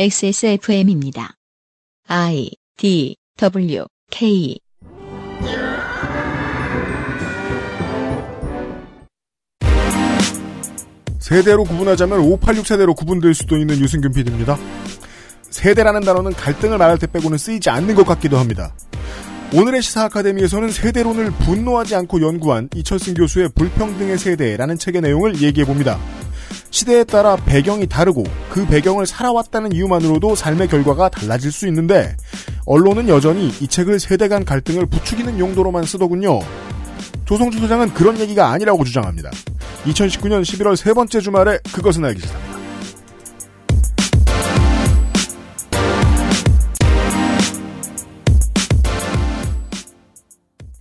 XSFM입니다. I D W K 세대로 구분하자면 586 세대로 구분될 수도 있는 유승균 PD입니다. 세대라는 단어는 갈등을 말할 때 빼고는 쓰이지 않는 것 같기도 합니다. 오늘의 시사 아카데미에서는 세대론을 분노하지 않고 연구한 이철승 교수의 불평등의 세대라는 책의 내용을 얘기해 봅니다. 시대에 따라 배경이 다르고 그 배경을 살아왔다는 이유만으로도 삶의 결과가 달라질 수 있는데 언론은 여전히 이 책을 세대 간 갈등을 부추기는 용도로만 쓰더군요. 조성주 소장은 그런 얘기가 아니라고 주장합니다. 2019년 11월 세 번째 주말에 그것은 알기 싫답니다.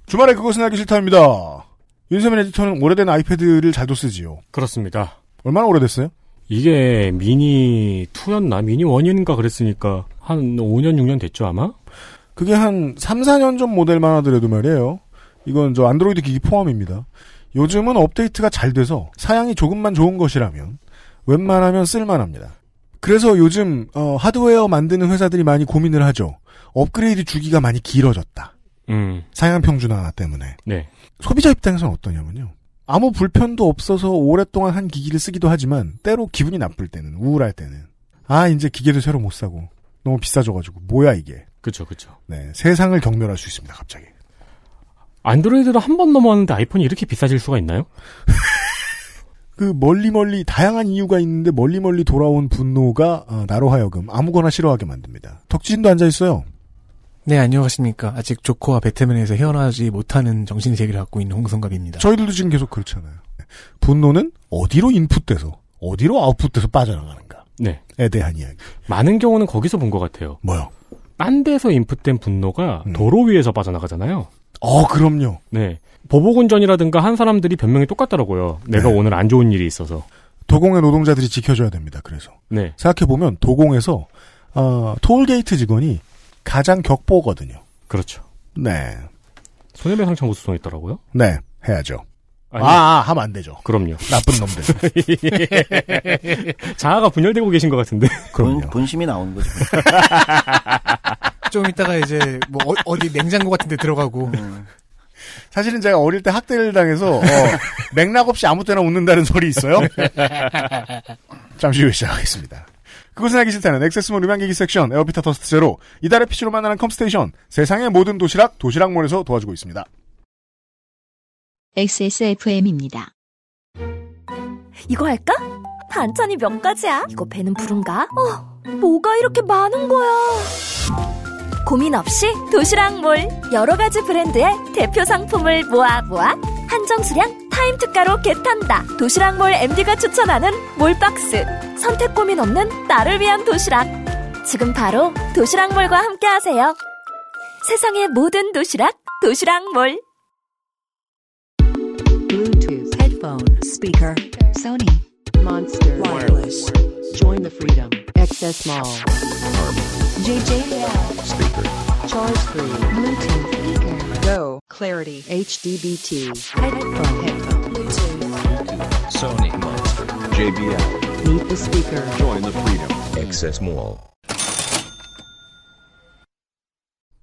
주말에 그것은 알기 싫답니다. 윤세민 에디터는 오래된 아이패드를 잘도 쓰지요. 그렇습니다. 얼마나 오래됐어요? 이게 미니 2였나? 미니 1인가 그랬으니까 한 5년, 6년 됐죠, 아마? 그게 한 3, 4년 전 모델만 하더라도 말이에요. 이건 저 안드로이드 기기 포함입니다. 요즘은 업데이트가 잘 돼서 사양이 조금만 좋은 것이라면 웬만하면 쓸만합니다. 그래서 요즘 어, 하드웨어 만드는 회사들이 많이 고민을 하죠. 업그레이드 주기가 많이 길어졌다. 음, 사양 평준화 때문에. 네. 소비자 입장에서는 어떠냐면요. 아무 불편도 없어서 오랫동안 한 기기를 쓰기도 하지만 때로 기분이 나쁠 때는 우울할 때는. 아 이제 기계도 새로 못 사고. 너무 비싸져가지고. 뭐야 이게? 그쵸, 그쵸. 네 세상을 경멸할 수 있습니다 갑자기. 안드로이드로 한 번 넘어왔는데 아이폰이 이렇게 비싸질 수가 있나요? 그 멀리 멀리 다양한 이유가 있는데 멀리 멀리 돌아온 분노가 어, 나로 하여금 아무거나 싫어하게 만듭니다. 덕진도 앉아 있어요 네, 안녕하십니까. 아직 조커와 배트맨에서 헤어나지 못하는 정신세계를 갖고 있는 홍성갑입니다. 저희들도 지금 계속 그렇잖아요 분노는 어디로 인풋돼서 어디로 아웃풋돼서 빠져나가는가에 네. 대한 이야기 많은 경우는 거기서 본 것 같아요. 뭐요 딴 데서 인풋된 분노가 음. 도로 위에서 빠져나가잖아요. 어 그럼요 네. 보복운전이라든가 한 사람들이 변명이 똑같더라고요. 내가 네. 오늘 안 좋은 일이 있어서. 도공의 노동자들이 지켜줘야 됩니다 그래서 네. 생각해보면 도공에서 어, 톨게이트 직원이 가장 격보거든요. 그렇죠. 네. 손해배상 청 구 소송 있더라고요. 네. 해야죠. 아니, 아, 아, 하면 안 되죠. 그럼요. 나쁜 놈들. 자아가 분열되고 계신 것 같은데. 그럼요. 본, 본심이 나오는 거죠. 좀 이따가 이제 뭐 어, 디 냉장고 같은 데 들어가고 음. 사실은 제가 어릴 때 학대를 당해서 어, 맥락 없이 아무 때나 웃는다는 소리 있어요. 잠시 후에 시작하겠습니다. 그것은 알기 싫다는 액세스몰 음향기기 섹션 에어비타 더스트 제로 이달의 PC로 만나는 컴스테이션 세상의 모든 도시락 도시락몰에서 도와주고 있습니다. XSFM입니다. 이거 할까? 반찬이 몇 가지야? 이거 배는 부른가? 어, 뭐가 이렇게 많은 거야? 고민 없이 도시락몰 여러 가지 브랜드의 대표 상품을 모아 모아 한정 수량 타임 특가로 겟한다. 도시락몰 MD가 추천하는 몰박스 선택 고민 없는 나를 위한 도시락. 지금 바로 도시락몰과 함께 하세요. 세상의 모든 도시락 도시락몰. Bluetooth headphone speaker Sony Monster Wireless Join the freedom Access Mall JJL speaker Charge free Bluetooth speaker Go Clarity HDBT headphone headphone Bluetooth Sony Monster, JBL, Meet the speaker join the freedom. Access Mall.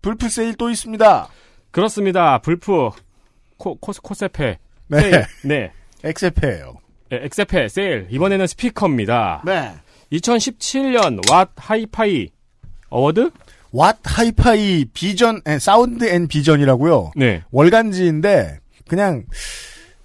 불프 세일 또 있습니다. 그렇습니다. 불프. 코, 코, 코세페. 네. 세일. 네. 엑세페예요. 네, 엑세페 세일. 이번에는 스피커입니다. 네. 2017년 What Hi-Fi award? What Hi-Fi Vision 에, Sound and Vision이라고요. 네. 월간지인데 그냥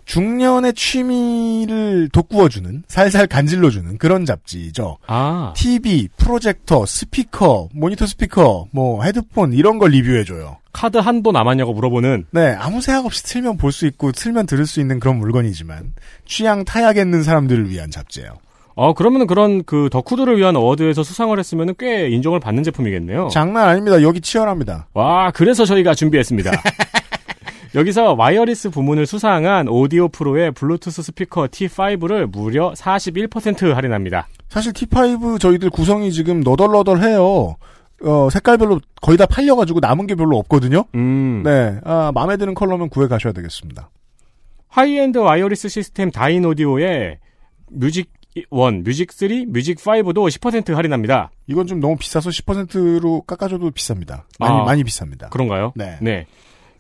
중년의 취미를 돋구어주는 살살 간질러주는 그런 잡지죠. 아. TV, 프로젝터, 스피커, 모니터 스피커, 뭐 헤드폰 이런 걸 리뷰해줘요. 카드 한도 남았냐고 물어보는 네, 아무 생각 없이 틀면 볼 수 있고 틀면 들을 수 있는 그런 물건이지만 취향 타야겠는 사람들을 위한 잡지예요. 어, 그러면은 그런 그 덕후들을 위한 어워드에서 수상을 했으면은 꽤 인정을 받는 제품이겠네요. 장난 아닙니다. 여기 치열합니다. 와, 그래서 저희가 준비했습니다. 여기서 wireless 부문을 수상한 오디오 프로의 블루투스 스피커 T5를 무려 41% 할인합니다. 사실 T5 저희들 구성이 지금 너덜너덜해요. 어, 색깔별로 거의 다 팔려가지고 남은 게 별로 없거든요. 음. 네, 아, 마음에 드는 컬러면 구해 가셔야 되겠습니다. high-end wireless 시스템 다인 오디오에 뮤직 1, 뮤직 3, 뮤직 5도 10% 할인합니다. 이건 좀 너무 비싸서 10%로 깎아줘도 비쌉니다. 많이 아. 많이 비쌉니다. 그런가요? 네. 네.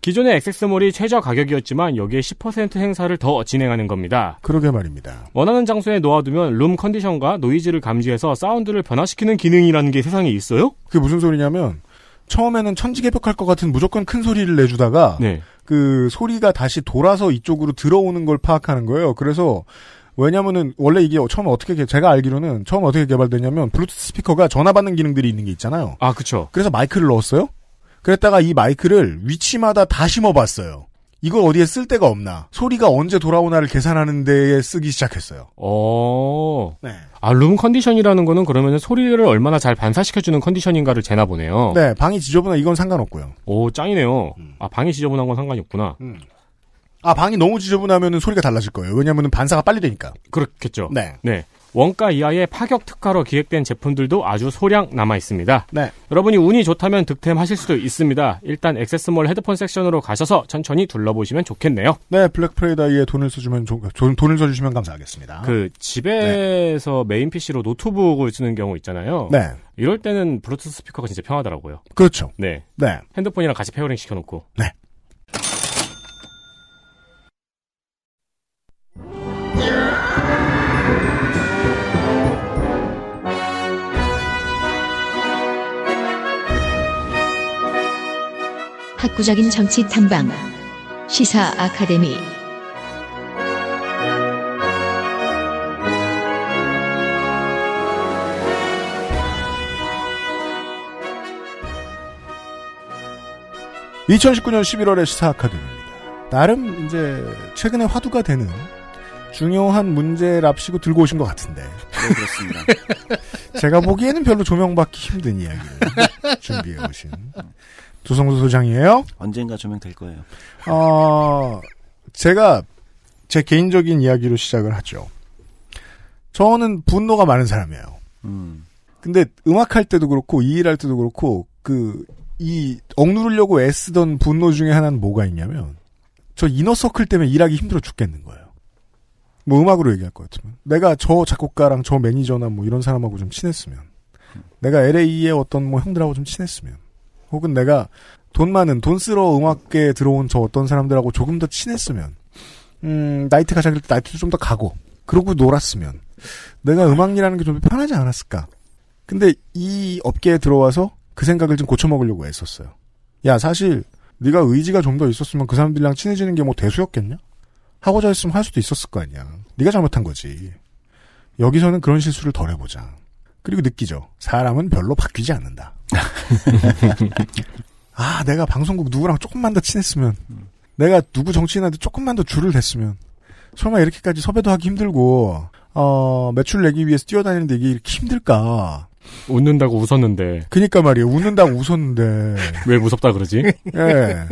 기존의 액세스몰이 최저 가격이었지만 여기에 10% 행사를 더 진행하는 겁니다. 그러게 말입니다. 원하는 장소에 놓아두면 room condition과 노이즈를 감지해서 사운드를 변화시키는 기능이라는 게 세상에 있어요? 그게 무슨 소리냐면 처음에는 천지개벽할 것 같은 무조건 큰 소리를 내주다가 네. 그 소리가 다시 돌아서 이쪽으로 들어오는 걸 파악하는 거예요. 그래서 왜냐면은 원래 이게 처음에 어떻게 개- 제가 알기로는 처음 에 어떻게 개발됐냐면 블루투스 스피커가 전화 받는 기능들이 있는 게 있잖아요. 아, 그쵸. 그래서 마이크를 넣었어요. 그랬다가 이 마이크를 위치마다 다 심어봤어요. 이걸 어디에 쓸 데가 없나? 소리가 언제 돌아오나를 계산하는 데에 쓰기 시작했어요. 어. 네. 아, 룸 컨디션이라는 거는 그러면 소리를 얼마나 잘 반사시켜주는 컨디션인가를 재나 보네요. 네, 방이 지저분하 이건 상관없고요. 오, 짱이네요. 음. 아, 방이 지저분한 건 상관이 없구나. 아, 방이 너무 지저분하면 소리가 달라질 거예요. 왜냐하면 반사가 빨리 되니까. 그렇겠죠. 네. 네. 원가 이하의 파격 특가로 기획된 제품들도 아주 소량 남아 있습니다. 네. 여러분이 운이 좋다면 득템하실 수도 있습니다. 일단 액세스몰 헤드폰 section으로 가셔서 천천히 둘러보시면 좋겠네요. 네, 블랙 프라이데이에 돈을 써주면, 조- 돈- 돈을 써주시면 감사하겠습니다. 그 집에서 메인 PC로 노트북을 쓰는 경우 있잖아요. 네. 이럴 때는 블루투스 스피커가 진짜 편하더라고요. 그렇죠. 네. 네. 핸드폰이랑 같이 pairing 시켜놓고. 네. 학구적인 정치 탐방. 시사 아카데미. 이 2019년 11월의 시사 아카데미입니다. 나름 이제 최근에 화두가 되는 중요한 문제랍시고 들고 오신 것 같은데 네, 그렇습니다. 제가 보기에는 별로 조명받기 힘든 이야기를 준비해 오신 조성수 소장이에요. 언젠가 조명될 거예요. 어, 제가 제 개인적인 이야기로 시작을 하죠. 저는 분노가 많은 사람이에요. 음. 근데 음악할 때도 그렇고 이 일할 때도 그렇고 그 이 억누르려고 애쓰던 분노 중에 하나는 뭐가 있냐면 저 이너서클 때문에 일하기 힘들어 죽겠는 거예요. 뭐 음악으로 얘기할 것 같으면 내가 저 작곡가랑 저 매니저나 뭐 이런 사람하고 좀 친했으면 내가 LA의 어떤 뭐 형들하고 좀 친했으면 혹은 내가 돈 많은 돈 쓰러 음악계에 들어온 저 어떤 사람들하고 조금 더 친했으면 음 나이트 가자길 때 나이트도 좀 더 가고 그러고 놀았으면 내가 음악 일하는 게 좀 편하지 않았을까 근데 이 업계에 들어와서 그 생각을 좀 고쳐먹으려고 애썼어요. 야 사실 네가 의지가 좀 더 있었으면 그 사람들이랑 친해지는 게 뭐 대수였겠냐? 하고자 했으면 할 수도 있었을 거 아니야. 네가 잘못한 거지. 여기서는 그런 실수를 덜 해보자. 그리고 느끼죠. 사람은 별로 바뀌지 않는다. 아 내가 방송국 누구랑 조금만 더 친했으면 내가 누구 정치인한테 조금만 더 줄을 댔으면 설마 이렇게까지 섭외도 하기 힘들고 어 매출 내기 위해서 뛰어다니는데 이게 이렇게 힘들까? 웃는다고 웃었는데 그니까 말이에요. 웃는다고 웃었는데. 왜 무섭다 그러지? 예.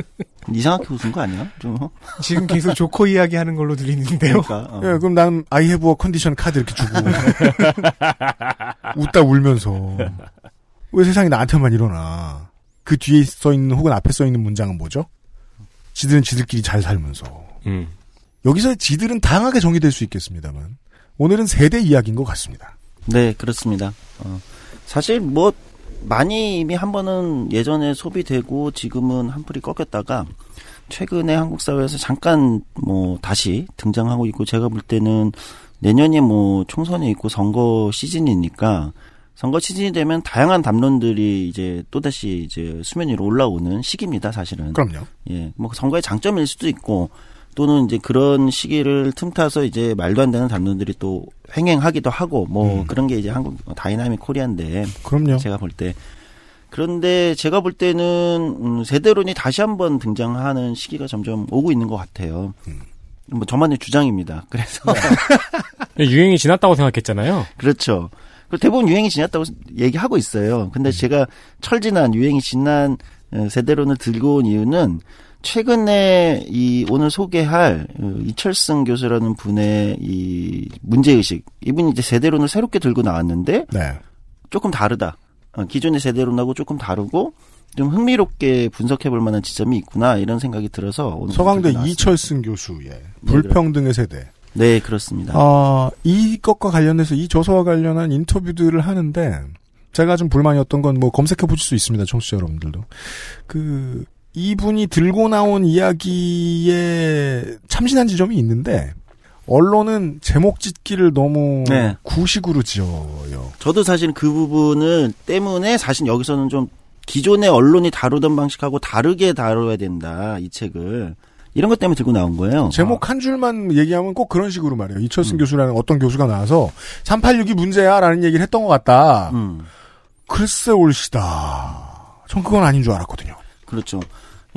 이상하게 웃은 거 아니야? 좀. 어? 지금 계속 조커 이야기 하는 걸로 들리는데요. 그러니까. 어. 예, 그럼 I have a condition 카드 이렇게 주고. 웃다 울면서. 왜 세상이 나한테만 일어나. 그 뒤에 써 있는 혹은 앞에 써 있는 문장은 뭐죠? 지들은 지들끼리 잘 살면서. 음. 여기서 지들은 다양하게 정의될 수 있겠습니다만. 오늘은 세대 이야기인 것 같습니다. 네, 그렇습니다. 어, 사실 뭐 많이 이미 한 번은 예전에 소비되고 지금은 한풀이 꺾였다가 최근에 한국 사회에서 잠깐 뭐 다시 등장하고 있고 제가 볼 때는 내년이 뭐 총선이 있고 선거 시즌이니까 선거 시즌이 되면 다양한 담론들이 이제 또다시 이제 수면 위로 올라오는 시기입니다, 사실은. 그럼요. 예, 뭐 선거의 장점일 수도 있고 또는 이제 그런 시기를 틈타서 이제 말도 안 되는 담론들이 또 횡행하기도 하고 뭐 그런 게 이제 한국 dynamic Korea인데 그럼요. 제가 볼 때 그런데 제가 볼 때는 음, 세대론이 다시 한번 등장하는 시기가 점점 오고 있는 것 같아요. 뭐 저만의 주장입니다. 그래서 유행이 지났다고 생각했잖아요. 그렇죠. 그 대부분 유행이 지났다고 얘기하고 있어요. 근데 제가 철지난 유행이 지난 어, 세대론을 들고 온 이유는 최근에 이 오늘 소개할 어, 이철승 교수라는 분의 이 문제 의식 이분이 이제 세대론을 새롭게 들고 나왔는데 네. 조금 다르다. 어, 기존의 세대론하고 조금 다르고 좀 흥미롭게 분석해 볼 만한 지점이 있구나 이런 생각이 들어서 오늘 서강대. 이철승 교수의 불평등의 세대. 네, 그렇습니다. 어, 이것과 관련해서 이 저서와 관련한 인터뷰들을 하는데 제가 좀 불만이었던 건 뭐 검색해 보실 수 있습니다. 청취자 여러분들도. 그 이분이 들고 나온 이야기에 참신한 지점이 있는데 언론은 제목 짓기를 너무 네. 구식으로 지어요. 저도 사실 그 부분을 때문에 사실 여기서는 좀 기존의 언론이 다루던 방식하고 다르게 다뤄야 된다. 이 책을. 이런 것 때문에 들고 나온 거예요. 제목 한 줄만 얘기하면 꼭 그런 식으로 말해요. 이철승 교수라는 어떤 교수가 나와서 386이 문제야라는 얘기를 했던 것 같다. 음. 글쎄 올시다. 전 그건 아닌 줄 알았거든요. 그렇죠.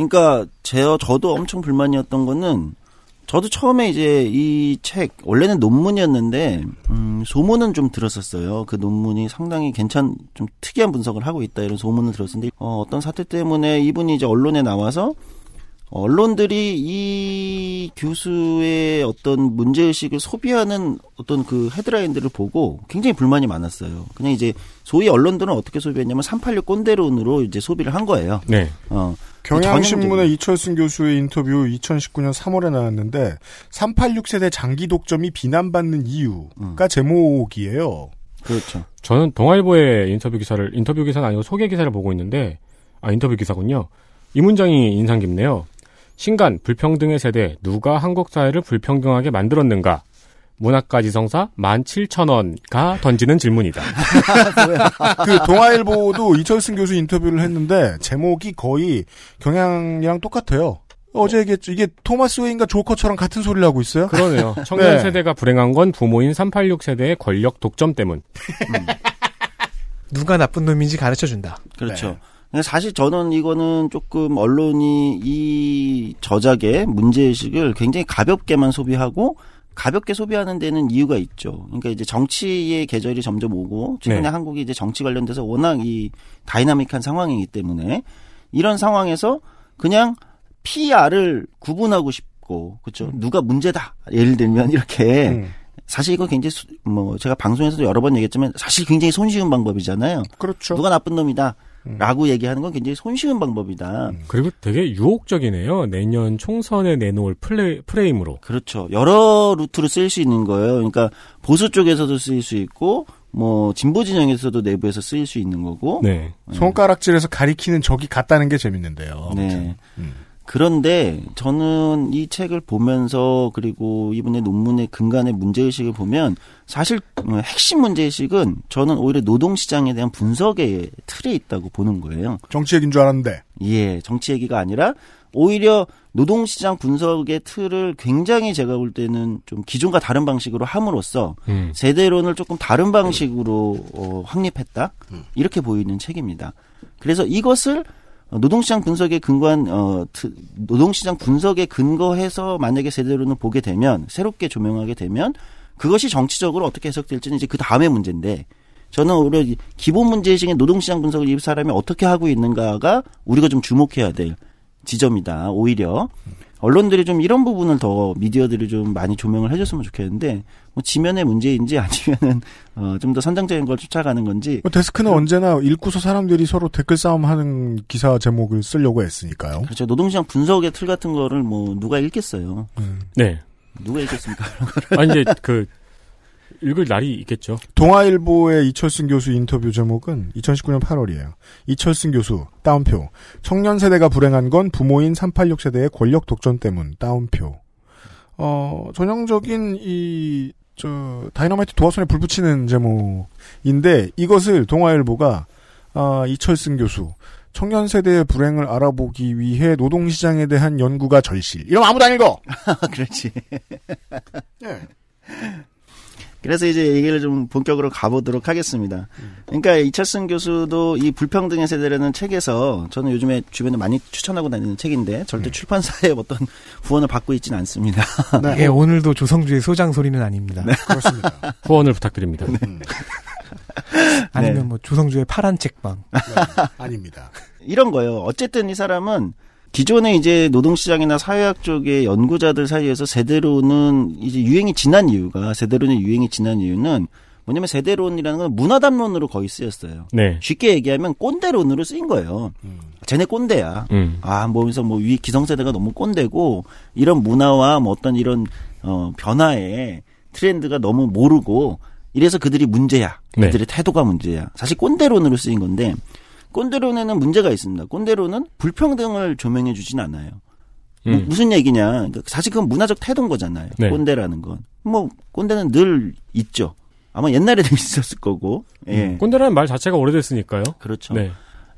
그러니까 제 저도 엄청 불만이었던 거는 저도 처음에 이제 이 책 원래는 논문이었는데 음, 소문은 좀 들었었어요. 그 논문이 상당히 괜찮 좀 특이한 분석을 하고 있다 이런 소문을 들었는데 어, 어떤 사태 때문에 이분이 이제 언론에 나와서 언론들이 이 교수의 어떤 문제 의식을 소비하는 어떤 그 헤드라인들을 보고 굉장히 불만이 많았어요. 그냥 이제 소위 언론들은 어떻게 소비했냐면 386 꼰대론으로 이제 소비를 한 거예요. 네. 어. 경향신문의 이철승 교수의 인터뷰 2019년 3월에 나왔는데 386 세대 장기 독점이 비난받는 이유가 제목이에요. 그렇죠. 저는 동아일보의 인터뷰 기사를 인터뷰 기사는 아니고 소개 기사를 보고 있는데 아 인터뷰 기사군요. 이 문장이 인상 깊네요. 신간 불평등의 세대 누가 한국 사회를 불평등하게 만들었는가? 문학가 지성사 17,000원가 던지는 질문이다. 그 동아일보도 이철승 교수 인터뷰를 했는데 제목이 거의 경향이랑 똑같아요. 어제 얘기했죠. 이게 토마스 웨인과 조커처럼 같은 소리를 하고 있어요. 그러네요. 청년 네. 세대가 불행한 건 부모인 386 세대의 권력 독점 때문. 누가 나쁜 놈인지 가르쳐 준다. 그렇죠. 근데 사실 저는 이거는 조금 언론이 이 저작의 문제의식을 굉장히 가볍게만 소비하고 가볍게 소비하는 데는 이유가 있죠. 그러니까 이제 정치의 계절이 점점 오고 최근에 네. 한국이 이제 정치 관련돼서 워낙 이 dynamic한 상황이기 때문에 이런 상황에서 그냥 피아를 구분하고 싶고 그렇죠. 누가 문제다. 예를 들면 이렇게 음, 사실 이거 굉장히 수- 뭐 제가 방송에서도 여러 번 얘기했지만 사실 굉장히 손쉬운 방법이잖아요. 그렇죠. 누가 나쁜 놈이다. 라고 얘기하는 건 굉장히 손쉬운 방법이다. 그리고 되게 유혹적이네요. 내년 총선에 내놓을 플레, 프레임으로. 그렇죠. 여러 루트로 쓰일 수 있는 거예요. 그러니까 보수 쪽에서도 쓰일 수 있고, 뭐 진보 진영에서도 내부에서 쓰일 수 있는 거고. 네. 손가락질에서 가리키는 적이 같다는 게 재밌는데요. 네. 음. 그런데 저는 이 책을 보면서 그리고 이분의 논문의 근간의 문제의식을 보면 사실 어, 핵심 문제의식은 저는 오히려 노동시장에 대한 분석의 틀에 있다고 보는 거예요. 정치 얘기인 줄 알았는데. 예, 정치 얘기가 아니라 오히려 노동시장 분석의 틀을 굉장히 제가 볼 때는 좀 기존과 다른 방식으로 함으로써 음. 세대론을 조금 다른 방식으로 어, 확립했다 이렇게 보이는 책입니다. 그래서 이것을 노동시장 분석에 근거한 어, 트- 노동시장 분석에 근거해서 만약에 세대론을 보게 되면 새롭게 조명하게 되면 그것이 정치적으로 어떻게 해석될지는 이제 그 다음의 문제인데 저는 오히려 이 기본 문제의식의 노동시장 분석을 이 사람이 어떻게 하고 있는가가 우리가 좀 주목해야 될 지점이다. 오히려 언론들이 좀 이런 부분을 더 미디어들이 좀 많이 조명을 해줬으면 좋겠는데 뭐 지면의 문제인지 아니면은 어, 좀 더 선정적인 걸 쫓아가는 건지 뭐 데스크는 언제나 읽고서 사람들이 서로 댓글 싸움하는 기사 제목을 쓰려고 했으니까요. 그렇죠. 노동시장 분석의 틀 같은 거를 뭐 누가 읽겠어요. 네. 누가 읽겠습니까? 아, 이제 그, 읽을 날이 있겠죠. 동아일보의 이철승 교수 인터뷰 제목은 2019년 8월이에요. 이철승 교수 따옴표. 청년 세대가 불행한 건 부모인 386 세대의 권력 독점 때문 따옴표. 어 전형적인 이 저 다이너마이트 도화선에 불 붙이는 제목인데 이것을 동아일보가 아, 이철승 교수 청년 세대의 불행을 알아보기 위해 노동시장에 대한 연구가 절실. 이러면 아무도 안 읽어. 그렇지. 예. 그래서 이제 얘기를 좀 본격으로 가보도록 하겠습니다. 그러니까 이철승 교수도 이 불평등의 세대라는 책에서 저는 요즘에 주변에 많이 추천하고 다니는 책인데 절대 출판사의 어떤 후원을 받고 있지는 않습니다. 이게 오늘도 조성주의 소장 소리는 아닙니다. 그렇습니다. 후원을 부탁드립니다. 아니면 네. 뭐 조성주의 파란 책방. 아닙니다. 이런 거예요. 어쨌든 이 사람은 기존에 이제 노동시장이나 사회학 쪽의 연구자들 사이에서 세대론은 이제 유행이 지난 이유가 세대론의 유행이 지난 이유는 뭐냐면 세대론이라는 건 문화담론으로 거의 쓰였어요. 네. 쉽게 얘기하면 꼰대론으로 쓰인 거예요. 쟤네 꼰대야. 음. 아, 뭐면서 뭐 위 기성세대가 너무 꼰대고 이런 문화와 뭐 어떤 이런 어, 변화에 트렌드가 너무 모르고 이래서 그들이 문제야. 네. 그들의 태도가 문제야. 사실 꼰대론으로 쓰인 건데 꼰대론에는 문제가 있습니다. 꼰대론은 불평등을 조명해 주진 않아요. 뭐 음. 무슨 얘기냐? 그러니까 사실 그건 문화적 태도인 거잖아요. 네. 꼰대라는 건. 뭐 꼰대는 늘 있죠. 아마 옛날에도 있었을 거고. 예. 음, 꼰대라는 말 자체가 오래됐으니까요. 그렇죠. 네.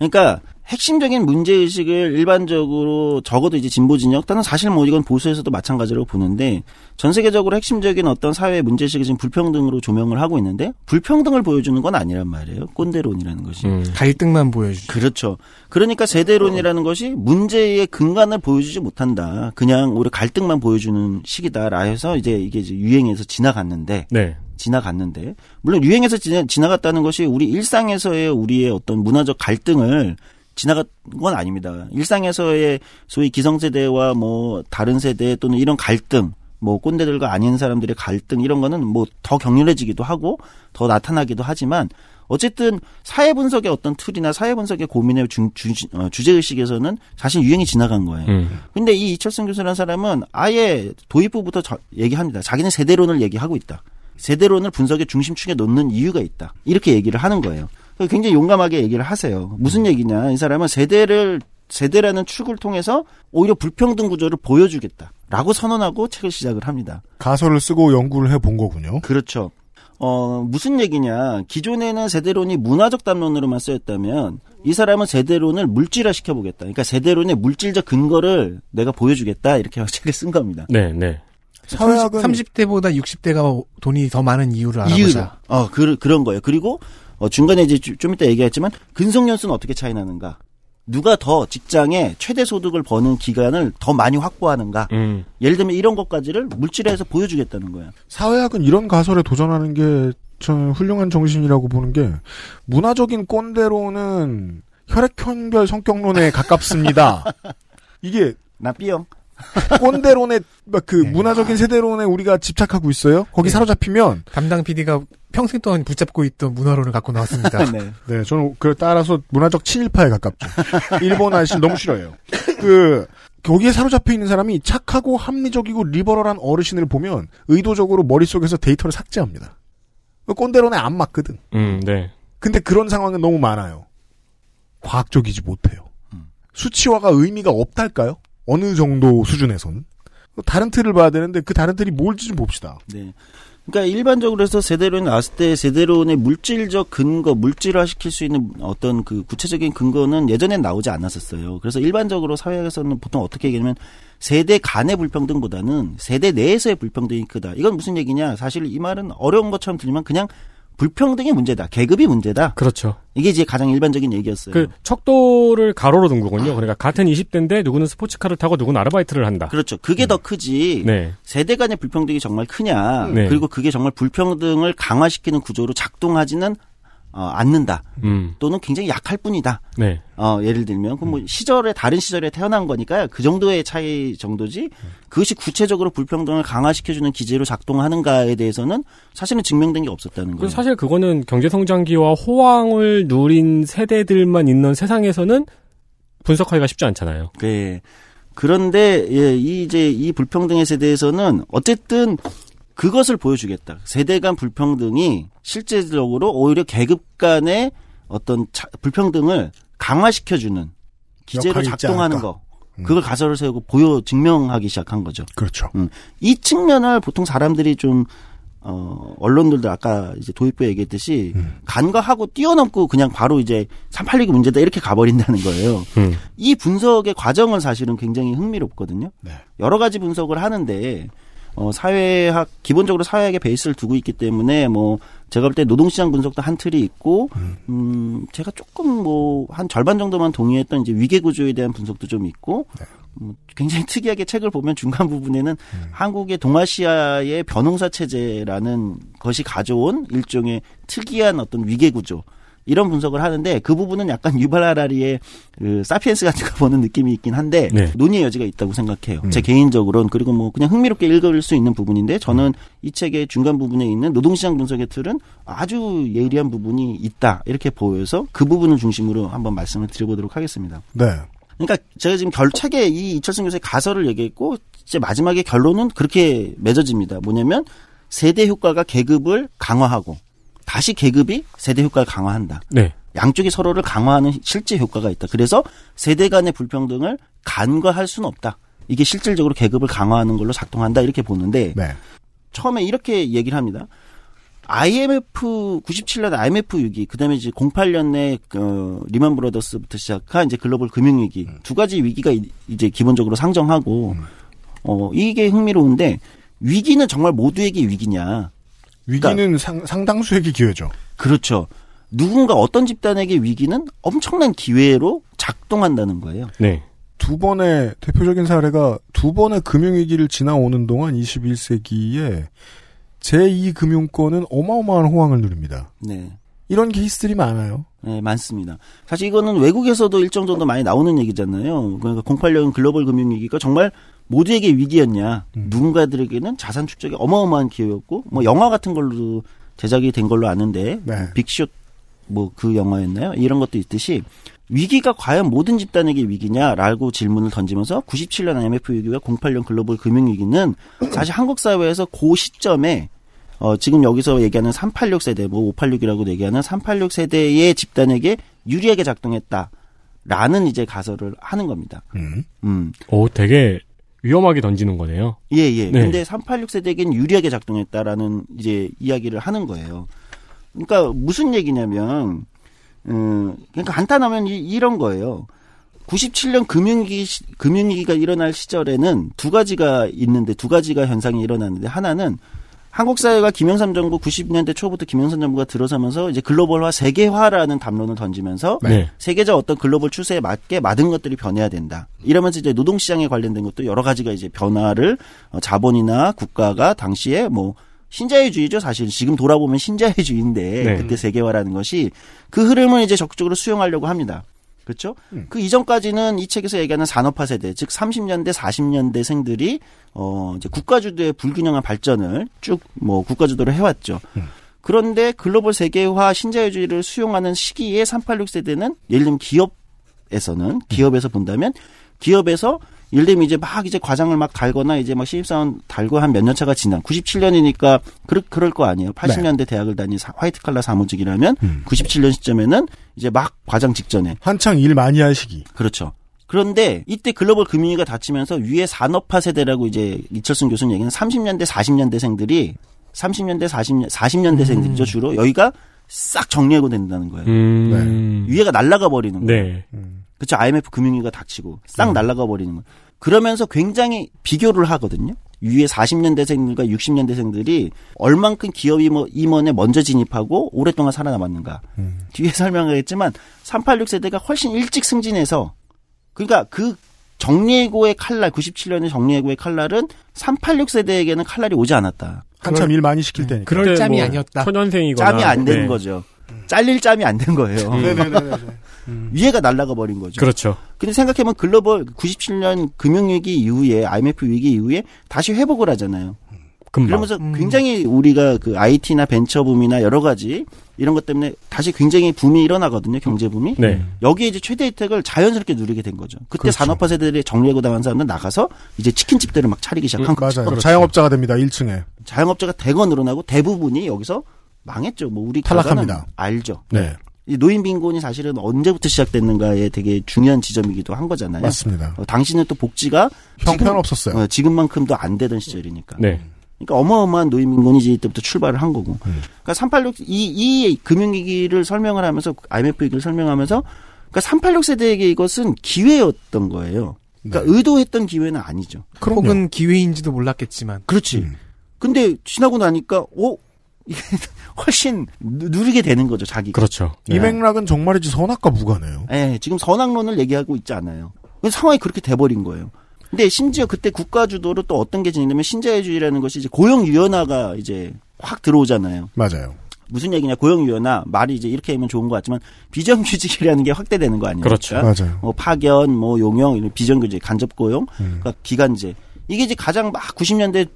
그러니까 핵심적인 문제 의식을 일반적으로 적어도 이제 진보 진영 또는 사실 뭐 이건 보수에서도 마찬가지라고 보는데 전 세계적으로 핵심적인 어떤 사회 문제 의식이 지금 불평등으로 조명을 하고 있는데 불평등을 보여주는 건 아니란 말이에요. 꼰대론이라는 것이. 음. 갈등만 보여주죠. 그렇죠. 그러니까 세대론이라는 것이 문제의 근간을 보여주지 못한다. 그냥 오히려 갈등만 보여주는 식이다라 해서 이제 이게 이제 유행에서 지나갔는데 네. 지나갔는데 물론 유행에서 지나, 지나 갔다는 것이 우리 일상에서의 우리의 어떤 문화적 갈등을 지나간 건 아닙니다. 일상에서의 소위 기성세대와 뭐 다른 세대 또는 이런 갈등 뭐 꼰대들과 아닌 사람들의 갈등 이런 거는 뭐 더 격렬해지기도 하고 더 나타나기도 하지만 어쨌든 사회 분석의 어떤 틀이나 사회 분석의 고민의 주, 주, 어, 주제 의식에서는 사실 유행이 지나간 거예요. 음. 근데 이 이철승 교수라는 사람은 아예 도입부부터 저- 얘기합니다. 자기는 세대론을 얘기하고 있다. 세대론을 분석의 중심축에 놓는 이유가 있다. 이렇게 얘기를 하는 거예요. 굉장히 용감하게 얘기를 하세요. 무슨 얘기냐? 이 사람은 세대를 세대라는 축을 통해서 오히려 불평등 구조를 보여주겠다라고 선언하고 책을 시작을 합니다. 가설을 쓰고 연구를 해 본 거군요. 그렇죠. 어, 무슨 얘기냐. 기존에는 세대론이 문화적 담론으로만 쓰였다면 이 사람은 세대론을 물질화 시켜보겠다. 그러니까 세대론의 물질적 근거를 내가 보여주겠다. 이렇게 책을 쓴 겁니다. 네, 네. 사회학은 30 대보다 60대가 돈이 더 많은 이유를. 알아보자. 어, 그, 그런 거예요. 그리고 어, 중간에 이제 주- 좀 이따 얘기했지만 근속연수는 어떻게 차이 나는가? 누가 더 직장에 최대 소득을 버는 기간을 더 많이 확보하는가? 음. 예를 들면 이런 것까지를 물질화해서 보여주겠다는 거야. 사회학은 이런 가설에 도전하는 게 저는 훌륭한 정신이라고 보는 게 문화적인 꼰대로는 혈액형별 성격론에 가깝습니다. 이게 나 B형. 꼰대론의 막그 네. 문화적인 세대론에 우리가 집착하고 있어요. 거기 네. 사로잡히면 담당 PD가 평생 동안 붙잡고 있던 문화론을 갖고 나왔습니다. 네. 네, 저는 그 따라서 문화적 친일파에 가깝죠. 일본 아저씨 너무 싫어요. 그 거기에 사로잡혀 있는 사람이 착하고 합리적이고 리버럴한 어르신을 보면 의도적으로 머릿속에서 데이터를 삭제합니다. 그 꼰대론에 안 맞거든. 음, 네. 근데 그런 상황은 너무 많아요. 과학적이지 못해요. 수치화가 의미가 없달까요? 어느 정도 수준에서는. 다른 틀을 봐야 되는데 그 다른 틀이 뭘지 좀 봅시다. 네. 그러니까 일반적으로 해서 세대론이 나왔을 때 세대론의 물질적 근거, 물질화 시킬 수 있는 어떤 그 구체적인 근거는 예전엔 나오지 않았었어요. 그래서 일반적으로 사회에서는 보통 어떻게 얘기하면 세대 간의 불평등보다는 세대 내에서의 불평등이 크다. 이건 무슨 얘기냐? 사실 이 말은 어려운 것처럼 들리면 그냥 불평등의 문제다. 계급이 문제다. 그렇죠. 이게 이제 가장 일반적인 얘기였어요. 그 척도를 가로로 둔 거군요. 그러니까 같은 20대인데 누구는 스포츠카를 타고 누구는 아르바이트를 한다. 그렇죠. 그게 더 크지. 네. 세대 간의 불평등이 정말 크냐. 네. 그리고 그게 정말 불평등을 강화시키는 구조로 작동하지는 어, 않는다. 음. 또는 굉장히 약할 뿐이다. 네. 어, 예를 들면, 그 뭐, 시절에, 다른 시절에 태어난 거니까 그 정도의 차이 정도지, 그것이 구체적으로 불평등을 강화시켜주는 기제로 작동하는가에 대해서는 사실은 증명된 게 없었다는 그 거예요. 사실 그거는 경제 성장기와 호황을 누린 세대들만 있는 세상에서는 분석하기가 쉽지 않잖아요. 네. 그런데, 예, 이 이제 이 불평등의 세대에서는 어쨌든 그것을 보여주겠다. 세대 간 불평등이 실제적으로 오히려 계급 간의 어떤 차- 불평등을 강화시켜주는 기제로 있지 작동하는. 거. 그걸 가설을 세우고 보여 증명하기 시작한 거죠. 그렇죠. 이 측면을 보통 사람들이 좀 어, 언론들도 아까 이제 도입부에 얘기했듯이 간과하고 뛰어넘고 그냥 바로 이제 382구 문제다 이렇게 가버린다는 거예요. 음. 이 분석의 과정은 사실은 굉장히 흥미롭거든요. 네. 여러 가지 분석을 하는데 어, 사회학 기본적으로 사회학의 베이스를 두고 있기 때문에 뭐 제가 볼 때 노동시장 분석도 한 틀이 있고 음. 제가 조금 뭐 한 절반 정도만 동의했던 이제 위계 구조에 대한 분석도 좀 있고 음, 굉장히 특이하게 책을 보면 중간 부분에는 한국의 동아시아의 변홍사 체제라는 것이 가져온 일종의 특이한 어떤 위계 구조 이런 분석을 하는데 그 부분은 약간 유발 하라리의 그 사피엔스 같은 거 보는 느낌이 있긴 한데 네. 논의의 여지가 있다고 생각해요. 제 개인적으로는 그리고 뭐 그냥 흥미롭게 읽을 수 있는 부분인데 저는 이 책의 중간 부분에 있는 노동시장 분석의 틀은 아주 예리한 부분이 있다 이렇게 보여서 그 부분을 중심으로 한번 말씀을 드려보도록 하겠습니다. 네. 그러니까 제가 지금 결책에 이 이철승 교수의 가설을 얘기했고 이제 마지막에 결론은 그렇게 맺어집니다. 뭐냐면 세대 효과가 계급을 강화하고 다시 계급이 세대 효과를 강화한다. 네. 양쪽이 서로를 강화하는 실제 효과가 있다. 그래서 세대 간의 불평등을 간과할 수는 없다. 이게 실질적으로 계급을 강화하는 걸로 작동한다 이렇게 보는데 네. 처음에 이렇게 얘기를 합니다. IMF 97년 IMF 위기 그다음에 이제 08년에 그 리만 브라더스부터 시작한 이제 글로벌 금융 위기 두 가지 위기가 이- 이제 기본적으로 상정하고 어 이게 흥미로운데 위기는 정말 모두에게 위기냐? 위기는 상, 상당수에게 기회죠. 그렇죠. 누군가 어떤 집단에게 위기는 엄청난 기회로 작동한다는 거예요. 네. 두 번의 대표적인 사례가 두 번의 금융위기를 지나오는 동안 21세기에 제2금융권은 어마어마한 호황을 누립니다. 네. 이런 케이스들이 많아요. 네, 많습니다. 사실 이거는 외국에서도 일정 정도 많이 나오는 얘기잖아요. 그러니까 08년 글로벌 금융 위기가 정말 모두에게 위기였냐. 누군가들에게는 자산 축적이 어마어마한 기회였고, 뭐 영화 같은 걸로 제작이 된 걸로 아는데, 네. 빅쇼 뭐 그 영화였나요? 이런 것도 있듯이 위기가 과연 모든 집단에게 위기냐라고 질문을 던지면서 97년 IMF 위기와 08년 글로벌 금융 위기는 사실 한국 사회에서 그 시점에 어, 지금 여기서 얘기하는 386 세대, 뭐 586이라고 얘기하는 386 세대의 집단에게 유리하게 작동했다 라는 이제 가설을 하는 겁니다. 음. 음. 오, 되게 위험하게 던지는 거네요. 예, 예. 네. 근데 386 세대에겐 유리하게 작동했다라는 이제 이야기를 하는 거예요. 그러니까 무슨 얘기냐면, 음, 그러니까 간단하면 이, 이런 거예요. 97년 금융위기, 시- 금융위기가 일어날 시절에는 두 가지가 있는데, 두 가지가 현상이 일어났는데, 하나는 한국 사회가 김영삼 정부 90년대 초부터 김영삼 정부가 들어서면서 이제 글로벌화, 세계화라는 담론을 던지면서 네. 세계적 어떤 글로벌 추세에 맞게 많은 것들이 변해야 된다. 이러면서 이제 노동 시장에 관련된 것도 여러 가지가 이제 변화를 어, 자본이나 국가가 당시에 뭐 신자유주의죠 사실 지금 돌아보면 신자유주의인데 네. 그때 세계화라는 것이 그 흐름을 이제 적극적으로 수용하려고 합니다. 그렇죠? 그 이전까지는 이 책에서 얘기하는 산업화 세대, 즉 30년대, 40년대 생들이 어 이제 국가 주도의 불균형한 발전을 쭉 뭐 국가 주도를 해왔죠. 그런데 글로벌 세계화 신자유주의를 수용하는 시기에 386 세대는 예를 들면 기업에서는 기업에서 본다면 기업에서 예를 들면 이제 막 이제 과장을 막 달거나 이제 막 신입사원 달고 한 몇 년 차가 지난 97년이니까 그럴 그럴 거 아니에요. 80년대 대학을 다닌 사- 화이트 칼라 사무직이라면 97년 시점에는 이제 막 과장 직전에 한창 일 많이 할 시기. 그렇죠. 그런데 이때 글로벌 금융위기가 닥치면서 위에 산업화 세대라고 이제 이철승 교수님 얘기는 30년대 40년대생들이 30년대 40년 40년대생들이죠 주로 여기가 싹 정리하고 된다는 거예요. 음. 위에가 날아가 버리는 거예요. 네. 그렇죠. IMF 금융위기가 닥치고 싹 날아가 버리는 거예요. 그러면서 굉장히 비교를 하거든요. 위에 40년대생들과 60년대생들이 얼만큼 기업 임원, 임원에 먼저 진입하고 오랫동안 살아남았는가. 뒤에 설명하겠지만 386 세대가 훨씬 일찍 승진해서 그러니까 그 정리해고의 칼날 97년의 정리해고의 칼날은 386 세대에게는 칼날이 오지 않았다. 한참 일 많이 시킬 때니까. 그럴 짬이 뭐 아니었다. 초년생이거나 짬이 안 되는 네. 거죠. 잘릴 짬이 안 된 거예요. 네네네. 위에가 날아가 버린 거죠. 그렇죠. 근데 생각해보면 글로벌 97년 금융위기 이후에 IMF 위기 이후에 다시 회복을 하잖아요. 금방. 그러면서 굉장히 우리가 그 IT나 벤처 붐이나 여러 가지 이런 것 때문에 다시 굉장히 붐이 일어나거든요. 경제 붐이. 네. 여기에 이제 최대 혜택을 자연스럽게 누리게 된 거죠. 그때 그렇죠. 산업화 세대들이 정리해고 당한 사람들 나가서 이제 치킨집들을 막 차리기 시작한 거죠. 맞아요. 자영업자가 됩니다. 1층에. 자영업자가 대거 늘어나고 대부분이 여기서 망했죠. 뭐 우리 탈락합니다. 알죠. 네. 이 노인 빈곤이 사실은 언제부터 시작됐는가에 되게 중요한 지점이기도 한 거잖아요. 맞습니다. 어, 당시는 또 복지가 형편없었어요. 어, 지금만큼도 안 되던 시절이니까. 네. 그러니까 어마어마한 노인 빈곤이 이제 이때부터 출발을 한 거고. 그러니까 386, 이, 이 금융위기를 설명을 하면서, IMF 위기를 설명하면서, 그러니까 386 세대에게 이것은 기회였던 거예요. 그러니까 의도했던 기회는 아니죠. 그럼요. 혹은 기회인지도 몰랐겠지만. 그렇지. 근데 지나고 나니까, 어? 이게 훨씬 누- 누리게 되는 거죠, 자기가. 그렇죠. 이 맥락은 정말이지 선악과 무관해요. 예, 지금 선악론을 얘기하고 있지 않아요. 근데 상황이 그렇게 돼버린 거예요. 근데 심지어 그때 국가 주도로 또 어떤 게 진행되면 신자유주의라는 것이 이제 고용 유연화가 이제 확 들어오잖아요. 맞아요. 무슨 얘기냐, 고용 유연화. 말이 이제 이렇게 하면 좋은 것 같지만 비정규직이라는 게 확대되는 거 아닙니까? 그렇죠. 맞아요. 뭐 파견, 뭐 용역, 이런 비정규직, 간접 고용, 음. 그러니까 기간제. 이게 이제 가장 막 90년대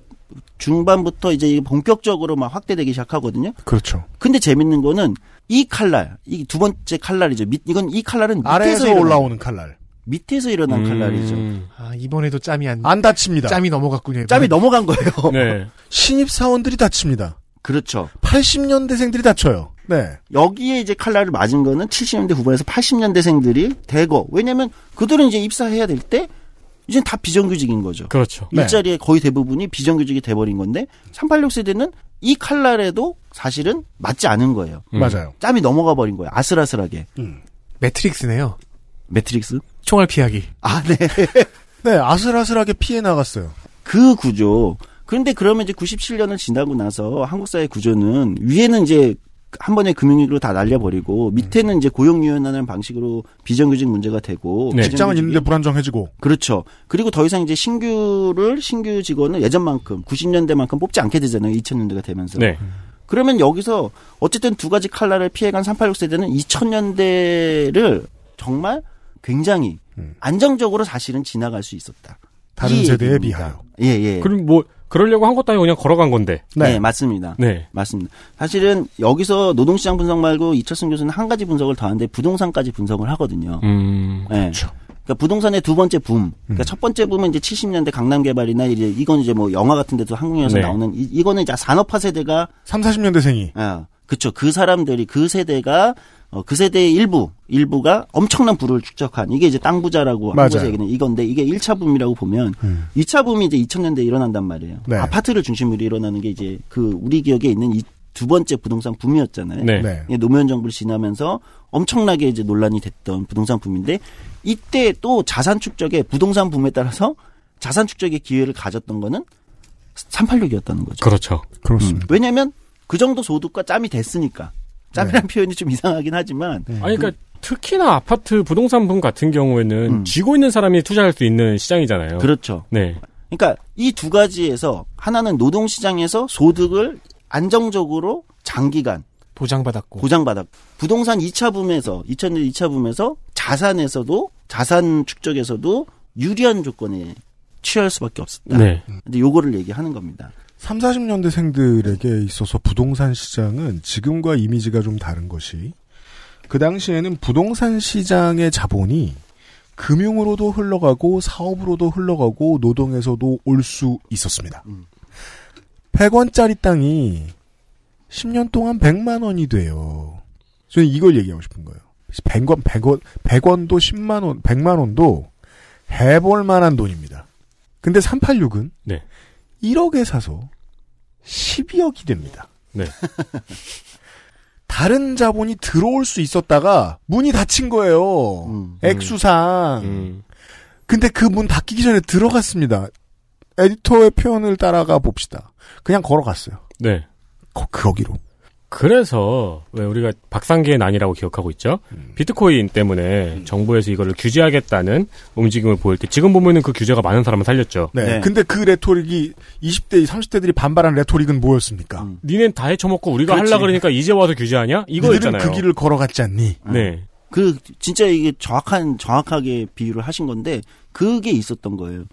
중반부터 이제 본격적으로 막 확대되기 시작하거든요. 그렇죠. 근데 재밌는 거는 이 칼날, 이 두 번째 칼날이죠. 밑, 이건 이 칼날은 밑에서 아래에서. 올라오는 칼날. 밑에서 일어난 음. 칼날이죠. 아, 이번에도 짬이 안, 안 다칩니다. 짬이 넘어갔군요. 짬이 넘어간 거예요. 네. 신입 사원들이 다칩니다. 그렇죠. 80년대생들이 다쳐요. 네. 여기에 이제 칼날을 맞은 거는 70년대 후반에서 80년대생들이 대거. 왜냐면 그들은 이제 입사해야 될 때 이제 다 비정규직인 거죠. 그렇죠. 네. 일자리에 거의 대부분이 비정규직이 돼버린 건데 386 세대는 이 칼날에도 사실은 맞지 않은 거예요. 음. 맞아요. 짬이 넘어가 버린 거예요. 아슬아슬하게. 매트릭스네요. 매트릭스? 총알 피하기. 아, 네. 네, 아슬아슬하게 피해 나갔어요. 그 구조. 그런데 그러면 이제 97년을 지나고 나서 한국 사회 구조는 위에는 이제 한 번에 금융위기로 다 날려버리고 밑에는 이제 고용유연하는 방식으로 비정규직 문제가 되고 네. 직장은 있는데 불안정해지고. 그렇죠. 그리고 더 이상 이제 신규를 신규 직원을 예전만큼 90년대만큼 뽑지 않게 되잖아요. 2000년대가 되면서. 네. 그러면 여기서 어쨌든 두 가지 칼날을 피해간 386 세대는 2000년대를 정말 굉장히 음. 안정적으로 사실은 지나갈 수 있었다. 다른 이 세대에. 비하여. 예, 예. 그럼 뭐 그러려고 한 것도 아니고 그냥 걸어간 건데. 네. 네. 맞습니다. 네. 맞습니다. 사실은 여기서 노동시장 분석 말고 이철승 교수는 한 가지 분석을 더 하는데 부동산까지 분석을 하거든요. 음. 네. 그러니까 부동산의 두 번째 붐. 그러니까 음. 첫 번째 붐은 이제 70년대 강남 개발이나 이제 이건 이제 뭐 영화 같은 데도 한국에서 네. 나오는 이, 이거는 이제 산업화 세대가 3, 40년대생이. 아, 그쵸. 그 사람들이 그 세대가 어, 그 세대의 일부 일부가 엄청난 부를 축적한 이게 이제 땅 부자라고 맞아요. 한국에서 얘기는 이건데 이게 1차 붐이라고 보면 음. 2차 붐이 이제 2000년대에 일어난단 말이에요. 네. 아파트를 중심으로 일어나는 게 이제 그 우리 기억에 있는 이 두 번째 부동산 붐이었잖아요. 네. 네. 예, 노무현 정부를 지나면서 엄청나게 이제 논란이 됐던 부동산 붐인데 이때 또 자산 축적에 부동산 붐에 따라서 자산 축적의 기회를 가졌던 거는 386이었다는 거죠. 그렇죠. 그렇습니다. 왜냐면 그 정도 소득과 짬이 됐으니까. 짬이라는 네. 표현이 좀 이상하긴 하지만 아니 그러니까 특히나 아파트 부동산 분 같은 경우에는 음. 쥐고 있는 사람이 투자할 수 있는 시장이잖아요. 그렇죠. 네. 그러니까 이 두 가지에서 하나는 노동 시장에서 소득을 안정적으로 장기간 보장받았고. 보장받았. 부동산 2차 붐에서 2000년 2차 붐에서 자산에서도 자산 축적에서도 유리한 조건에 취할 수밖에 없었다. 네. 근데 요거를 얘기하는 겁니다. 3, 40년대 생들에게 있어서 부동산 시장은 지금과 이미지가 좀 다른 것이 그 당시에는 부동산 시장의 자본이 금융으로도 흘러가고 사업으로도 흘러가고 노동에서도 올 수 있었습니다. 음. 100원짜리 땅이 10년 동안 100만 원이 돼요. 저는 이걸 얘기하고 싶은 거예요. 100원, 100원, 100원도 10만 원, 100만 원도 해볼 만한 돈입니다. 근데 386은 네. 1억에 사서 12억이 됩니다. 네. 다른 자본이 들어올 수 있었다가 문이 닫힌 거예요. 음. 액수상. 음. 근데 그 문 닫히기 전에 들어갔습니다. 에디터의 표현을 따라가 봅시다. 그냥 걸어갔어요. 네. 거, 거기로. 그래서 왜 우리가 박상기의 난이라고 기억하고 있죠. 음. 비트코인 때문에 정부에서 이거를 규제하겠다는 움직임을 보일 때 지금 보면은 그 규제가 많은 사람을 살렸죠. 네. 네. 근데 그 레토릭이 20대, 30대들이 반발한 레토릭은 뭐였습니까? 음. 니넨 다 해쳐먹고 우리가 그렇지. 하려 그러니까 이제 와서 규제하냐? 이거였잖아요. 그 길을 걸어갔지 않니? 네. 그 진짜 이게 정확한 정확하게 비유를 하신 건데 그게 있었던 거예요.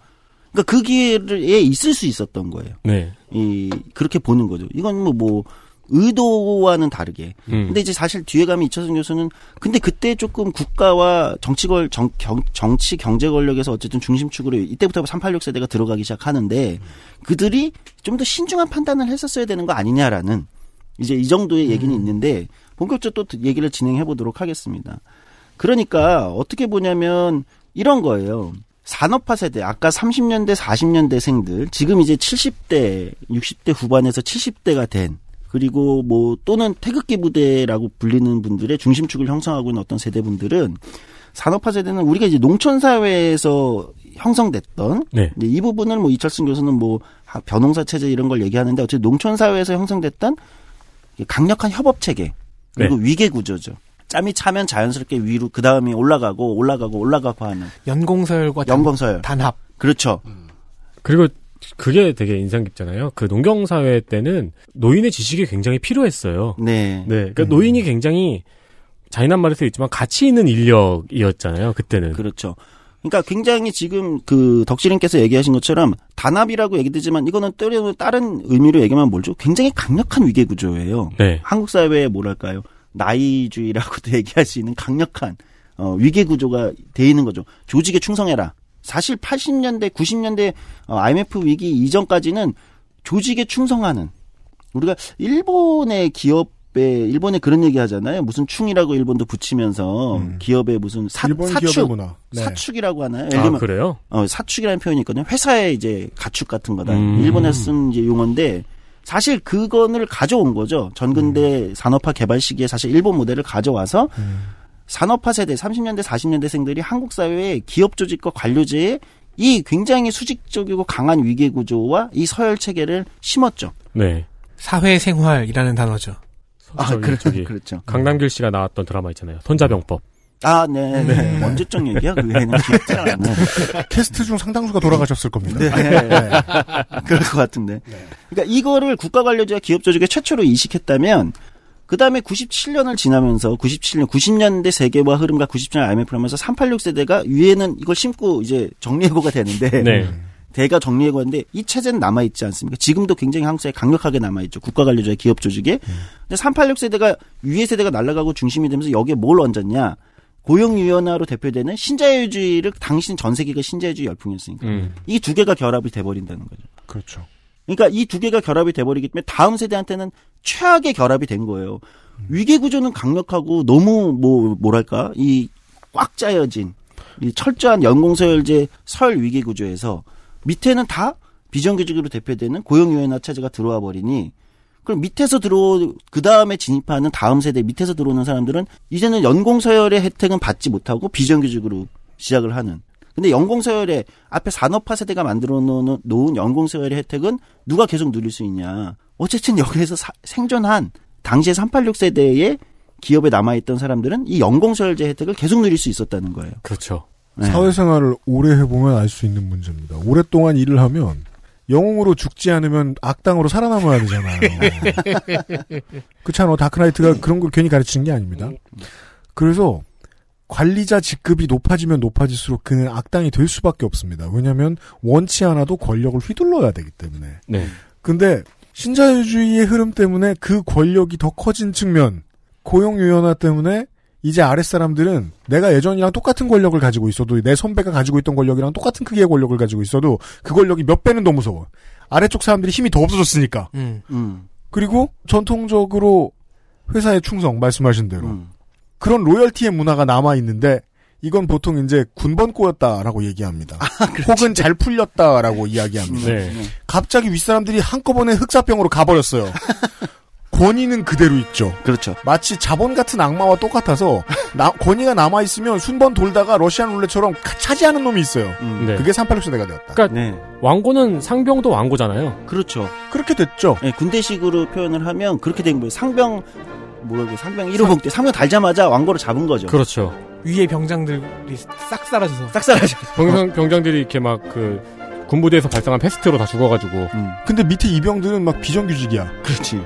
그러니까 그 기회에 있을 수 있었던 거예요. 네. 이 그렇게 보는 거죠. 이건 뭐 뭐 의도와는 다르게. 음. 근데 이제 사실 뒤에 가면 이철승 교수는 근데 그때 조금 국가와 정치걸 정, 경, 정치 경제 권력에서 어쨌든 중심축으로 이때부터 386 세대가 들어가기 시작하는데 그들이 좀 더 신중한 판단을 했었어야 되는 거 아니냐라는 이제 이 정도의 얘기는 있는데 본격적으로 또 얘기를 진행해 보도록 하겠습니다. 그러니까 어떻게 보냐면 이런 거예요. 산업화 세대, 아까 30년대, 40년대생들, 지금 이제 70대, 60대 후반에서 70대가 된, 그리고 뭐 또는 태극기 부대라고 불리는 분들의 중심축을 형성하고 있는 어떤 세대분들은 산업화 세대는 우리가 이제 농촌 사회에서 형성됐던 네. 이제 이 부분을 뭐 이철승 교수는 뭐 하- 변홍사 체제 이런 걸 얘기하는데 어쨌든 농촌 사회에서 형성됐던 강력한 협업 체계 그리고 위계 구조죠. 짬이 차면 자연스럽게 위로 그 다음에 올라가고 올라가고 올라가고 하는 연공서열과 단- 연공서열. 단합. 그렇죠. 그리고 그게 되게 인상 깊잖아요. 그 농경 사회 때는 노인의 지식이 굉장히 필요했어요. 네. 네. 그러니까 노인이 굉장히 잔인한 수 있지만 가치 있는 인력이었잖아요. 그때는. 그렇죠. 그러니까 굉장히 지금 그 덕질인께서 얘기하신 것처럼 단합이라고 얘기되지만 이거는 때로는 다른 의미로 얘기하면 뭘죠? 굉장히 강력한 위계 구조예요. 네. 한국 사회의 뭐랄까요? 나이주의라고도 얘기할 수 있는 강력한 어, 위계 구조가 돼 있는 거죠. 조직에 충성해라. 사실 80년대, 90년대 어, IMF 위기 이전까지는 조직에 충성하는 우리가 일본의 기업에 일본에 그런 얘기 하잖아요. 무슨 충이라고 일본도 붙이면서 음. 기업에 무슨 사, 일본 사축 기업의 문화. 네. 사축이라고 하나요? 아, 그래요? 어, 사축이라는 표현이 있거든요. 회사의 이제 가축 같은 거다. 음. 일본에서 쓴 이제 용어인데 사실 그거를 가져온 거죠. 전근대 산업화 개발 시기에 사실 일본 모델을 가져와서 산업화 세대 30년대 40년대생들이 한국 사회의 기업 조직과 관료제에 이 굉장히 수직적이고 강한 위계 구조와 이 서열 체계를 심었죠. 네. 사회생활이라는 단어죠. 저기, 그렇- 저기 그렇죠. 강남길 씨가 나왔던 드라마 있잖아요. 손자병법. 아, 네, 네. 언제적 얘기야? 그게는 기억이 잘안 나요. 캐스트 중 상당수가 돌아가셨을 겁니다. 네. 그럴 것 같은데. 그러니까 이거를 국가관료제와 기업조직에 최초로 이식했다면 그 다음에 97년을 지나면서 97년, 90년대 세계화 흐름과 97년 IMF를 하면서 386 세대가 위에는 이걸 심고 이제 정리해고가 되는데 네. 대가 정리해고인데 이 체제는 남아 있지 않습니까? 지금도 굉장히 한국 사회에 강력하게 남아 있죠. 국가관료제와 기업 조직에. 근데 386 세대가 위에 세대가 날아가고 중심이 되면서 여기에 뭘 얹었냐? 고용유연화로 대표되는 신자유주의를 당신 전 세계가 신자유주의 열풍이었으니까 음. 이두 개가 결합이 돼버린다는 거죠. 그렇죠. 그러니까 이 두 개가 결합이 돼버리기 때문에 다음 세대한테는 최악의 결합이 된 거예요. 위계 구조는 강력하고 너무 뭐 뭐랄까 이 꽉 짜여진 이 철저한 연공서열제 설 위계 구조에서 밑에는 다 비정규직으로 대표되는 고용유연화 체제가 들어와 버리니 그럼 밑에서 들어 그 다음에 진입하는 다음 세대 밑에서 들어오는 사람들은 이제는 연공서열의 혜택은 받지 못하고 비정규직으로 시작을 하는. 근데 연공서열의 앞에 산업화 세대가 만들어 놓은, 놓은 연공서열의 혜택은 누가 계속 누릴 수 있냐. 어쨌든 여기에서 사- 생존한 당시에 386 세대의 기업에 남아있던 사람들은 이 연공서열제 혜택을 계속 누릴 수 있었다는 거예요. 그렇죠. 네. 사회생활을 오래 해보면 알 수 있는 문제입니다. 오랫동안 일을 하면 영웅으로 죽지 않으면 악당으로 살아남아야 되잖아요. 그렇잖아. 다크나이트가 그런 걸 괜히 가르치는 게 아닙니다. 그래서 관리자 직급이 높아지면 높아질수록 그는 악당이 될 수밖에 없습니다. 왜냐하면 원치 않아도 권력을 휘둘러야 되기 때문에. 네. 근데 신자유주의의 흐름 때문에 그 권력이 더 커진 측면, 고용유연화 때문에 이제 아랫사람들은 내가 예전이랑 똑같은 권력을 가지고 있어도 내 선배가 가지고 있던 권력이랑 똑같은 크기의 권력을 가지고 있어도 그 권력이 몇 배는 더 무서워. 아래쪽 사람들이 힘이 더 없어졌으니까. 음. 음, 그리고 전통적으로 회사의 충성 말씀하신 대로 음. 그런 로열티의 문화가 남아 있는데 이건 보통 이제 군번 꼬였다라고 얘기합니다. 혹은 잘 풀렸다라고 이야기합니다. 네. 갑자기 윗사람들이 한꺼번에 흑사병으로 가버렸어요. 권위는 그대로 있죠. 그렇죠. 마치 자본 같은 악마와 똑같아서 나- 권위가 남아 있으면 순번 돌다가 러시안 룰렛처럼 카- 차지하는 놈이 있어요. 음. 네. 그게 386 세대가 되었다. 그러니까 네. 왕고는 상병도 왕고잖아요. 그렇죠. 그렇게 됐죠. 네, 군대식으로 표현을 하면 그렇게 된 거예요. 상병 뭐라고 상병 1호봉 때 상병 달자마자 왕고를 잡은 거죠. 그렇죠. 위에 병장들이 싹 사라져서 싹싹하죠. 병장, 병장들이 이렇게 막 그 군부대에서 발생한 패스트로 다 죽어가지고 음, 근데 밑에 이병들은 막 비정규직이야. 그렇지.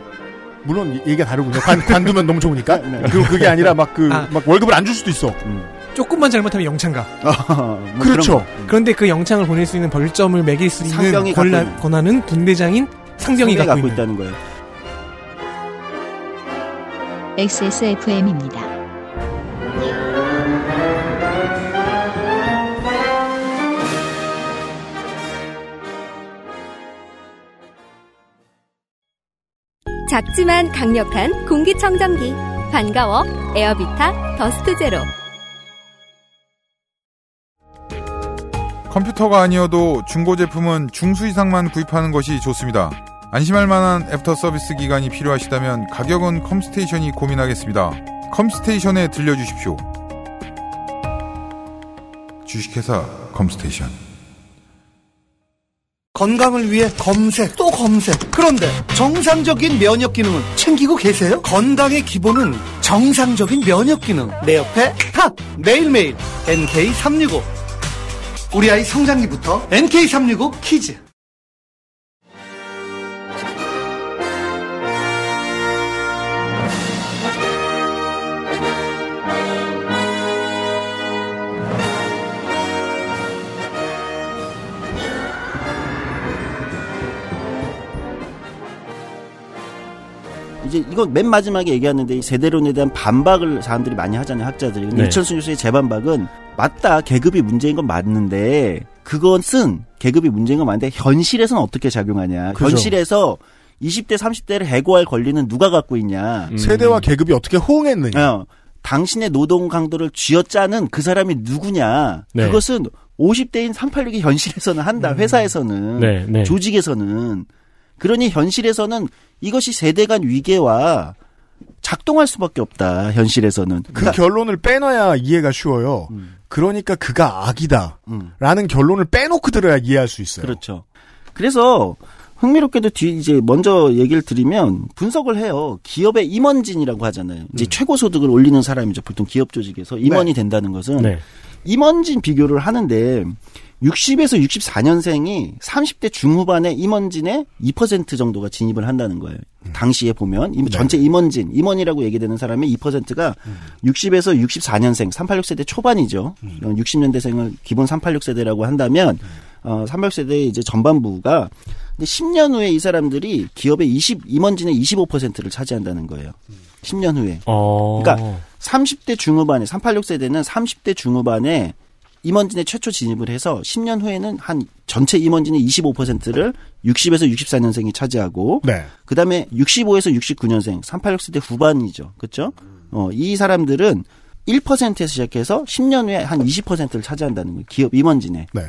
물론 이- 얘기가 다르군요. 관, 관두면 너무 좋으니까. 네. 그리고 그게 아니라 막 그, 아. 막 월급을 안 줄 수도 있어. 음. 조금만 잘못하면 영창가. 뭐 그렇죠. 음. 그런데 그 영창을 보낼 수 있는 벌점을 매길 수 있는 권한. 권한은 군대장인 상병이 상병이 갖고, 갖고 있는. 있다는 거예요. XSFM입니다. 작지만 강력한 공기청정기 반가워 에어비타 더스트 제로 컴퓨터가 아니어도 중고 제품은 중수 이상만 구입하는 것이 좋습니다. 안심할 만한 애프터 서비스 기간이 필요하시다면 가격은 컴스테이션이 고민하겠습니다. 컴스테이션에 들려주십시오. 주식회사 컴스테이션. 건강을 위해 검색 또 검색 그런데 정상적인 면역 기능은 챙기고 계세요? 건강의 기본은 정상적인 면역 기능 내 옆에 탁 매일매일 NK365 우리 아이 성장기부터 NK365 키즈 이제 이건 맨 마지막에 얘기하는데 이 세대론에 대한 반박을 사람들이 많이 하잖아요 학자들이. 근데 네. 이철수 교수의 재반박은 맞다 계급이 문제인 건 맞는데 그것은 계급이 문제인 건 맞는데 현실에서는 어떻게 작용하냐. 그죠. 현실에서 20대 30대를 해고할 권리는 누가 갖고 있냐. 음. 세대와 계급이 어떻게 호응했느냐. 어, 당신의 노동 강도를 쥐어짜는 그 사람이 누구냐. 네. 그것은 50대인 386이 현실에서는 한다. 회사에서는. 네, 네. 조직에서는. 그러니 현실에서는 이것이 세대 간 위계와 작동할 수밖에 없다. 현실에서는. 그 그러니까 결론을 빼놔야 이해가 쉬워요. 음. 그러니까 그가 악이다. 음, 라는 결론을 빼놓고 들어야 이해할 수 있어요. 그렇죠. 그래서 흥미롭게도 뒤 이제 먼저 얘기를 드리면 분석을 해요. 기업의 임원진이라고 하잖아요. 이제 최고 소득을 올리는 사람이죠. 보통 기업 조직에서 임원이 된다는 것은 네. 임원진 비교를 하는데 60에서 64년생이 30대 중후반의 임원진의 2% 정도가 진입을 한다는 거예요. 당시에 보면 임- 전체 임원진, 임원이라고 얘기되는 사람의 2%가 60에서 64년생, 386세대 초반이죠. 60년대생을 기본 386세대라고 한다면 어, 386세대의 이제 전반부가 근데 10년 후에 이 사람들이 기업의 20 임원진의 25%를 차지한다는 거예요. 10년 후에. 어. 그러니까 30대 중후반에 386세대는 30대 중후반에 임원진에 최초 진입을 해서 10년 후에는 한 전체 임원진의 25%를 60에서 64년생이 차지하고 네. 그다음에 65에서 69년생 386세대 후반이죠. 그렇죠? 어, 이 사람들은 1%에서 시작해서 10년 후에 한 20%를 차지한다는 거예요. 기업 임원진에. 네.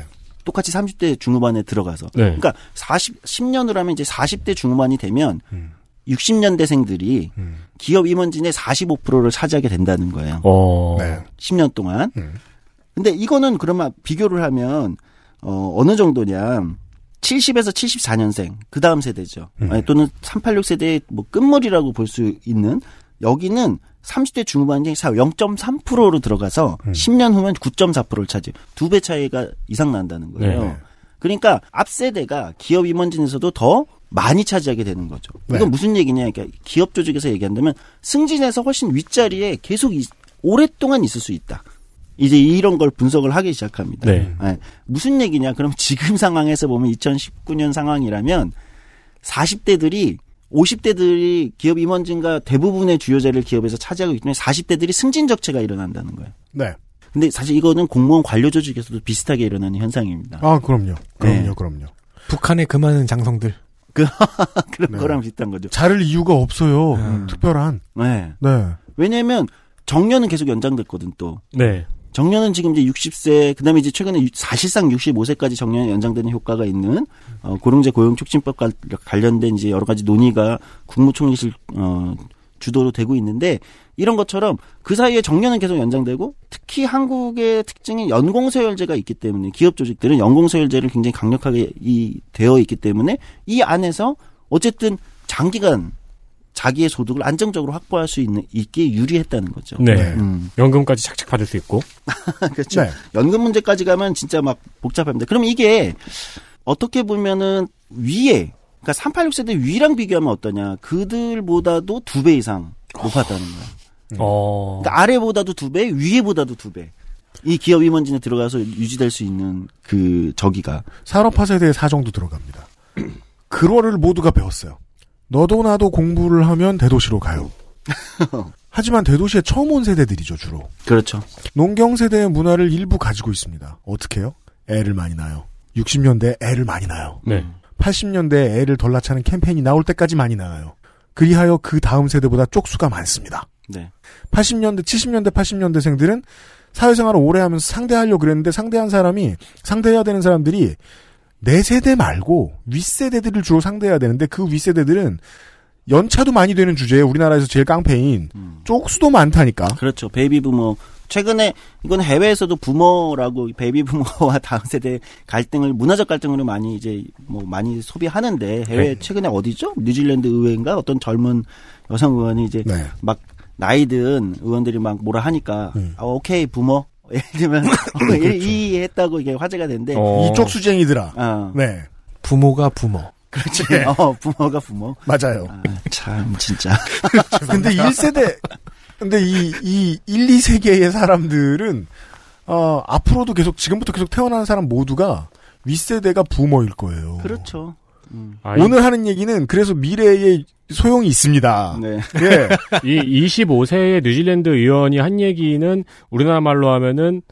똑같이 30대 중후반에 들어가서. 네. 그러니까 40 10년으로 하면 이제 40대 중후반이 되면 60년대생들이 음. 기업 임원진의 45%를 차지하게 된다는 거예요. 어. 네. 10년 동안. 음. 근데 이거는 그러면 비교를 하면 어 어느 정도냐? 70에서 74년생 그 다음 세대죠. 음. 아니, 또는 386 세대의 뭐 끝물이라고 볼 수 있는 여기는 30대 중후반이 0.3%로 들어가서 음. 10년 후면 9.4%를 차지. 두 배 차이가 이상 난다는 거예요. 네. 그러니까 앞 세대가 기업 임원진에서도 더 많이 차지하게 되는 거죠. 네. 이건 무슨 얘기냐? 그러니까 기업 조직에서 얘기한다면 승진해서 훨씬 윗자리에 계속 이- 오랫동안 있을 수 있다. 이제 이런 걸 분석을 하기 시작합니다. 네. 예. 무슨 얘기냐? 그럼 지금 상황에서 보면 2019년 상황이라면 40대들이 50대들이 기업 임원진과 대부분의 주요 자리를 기업에서 차지하고 있기 때문에 40대들이 승진 적체가 일어난다는 거예요. 네. 근데 사실 이거는 공무원 관료 조직에서도 비슷하게 일어나는 현상입니다. 아, 그럼요. 그럼요, 네. 그럼요. 북한의 그 많은 장성들. 그런 네. 거랑 비슷한 거죠. 자를 이유가 없어요. 음. 특별한. 네. 네. 왜냐면 정년은 계속 연장됐거든 또. 네. 정년은 지금 이제 60세, 그 다음에 이제 최근에 유- 사실상 65세까지 정년이 연장되는 효과가 있는 어, 고령제 고용 촉진법 관- 관련된 이제 여러 가지 논의가 국무총리실 어, 주도로 되고 있는데 이런 것처럼 그 사이에 정년은 계속 연장되고 특히 한국의 특징이 연공서열제가 있기 때문에 기업 조직들은 연공서열제를 굉장히 강력하게 이 되어 있기 때문에 이 안에서 어쨌든 장기간 자기의 소득을 안정적으로 확보할 수 있는 있게 유리했다는 거죠. 네. 네. 음. 연금까지 착착 받을 수 있고. 그렇죠. 네. 연금 문제까지 가면 진짜 막 복잡합니다. 그럼 이게 어떻게 보면은 위에 그러니까 386세대 위랑 비교하면 어떠냐? 그들보다도 두 배 이상 높았다는 거야. 어. 그러니까 아래보다도 두 배, 위에보다도 두 배. 이 기업 임원진에 들어가서 유지될 수 있는 그 저기가 산업화 세대의 사정도 들어갑니다. 그거를 모두가 배웠어요. 너도 나도 공부를 하면 대도시로 가요. 하지만 대도시에 처음 온 세대들이죠, 주로. 그렇죠. 농경 세대의 문화를 일부 가지고 있습니다. 어떻게 해요? 애를 많이 낳아요. 60년대에 애를 많이 낳아요. 네. 80년대에 애를 덜 낳자는 캠페인이 나올 때까지 많이 낳아요. 그리하여 그 다음 세대보다 쪽수가 많습니다. 네. 80년대, 70년대, 80년대생들은 사회생활을 오래 하면서 상대하려고 그랬는데 상대한 사람이, 상대해야 되는 사람들이 내 세대 말고 윗세대들을 주로 상대해야 되는데 그 윗세대들은 연차도 많이 되는 주제에 우리나라에서 제일 깡패인 음. 쪽수도 많다니까. 그렇죠. 베이비 부머. 최근에 이건 해외에서도 부머라고 베이비 부머와 다음 세대 갈등을 문화적 갈등으로 많이 이제 뭐 많이 소비하는데 해외 네. 최근에 어디죠? 뉴질랜드 의회인가 어떤 젊은 여성 의원이 이제 네. 막 나이든 의원들이 막 뭐라 하니까 음. 아, 오케이 부모 예를 들면 이해했다고 이게 화제가 됐는데 어. 이쪽 수쟁이들아. 어, 네. 부모가 부모. 그렇지. 어, 부모가 부모. 맞아요. 아, 참 진짜. 근데 1세대, 근데 이, 이 1, 2세계의 사람들은, 어, 앞으로도 계속, 지금부터 계속 태어나는 사람 모두가 윗세대가 부모일 거예요. 그렇죠. 아, 이- 오늘 하는 얘기는 그래서 미래에 소용이 있습니다. 네. 예. 이 25세의 뉴질랜드 의원이 한 얘기는 우리나라 말로 하면은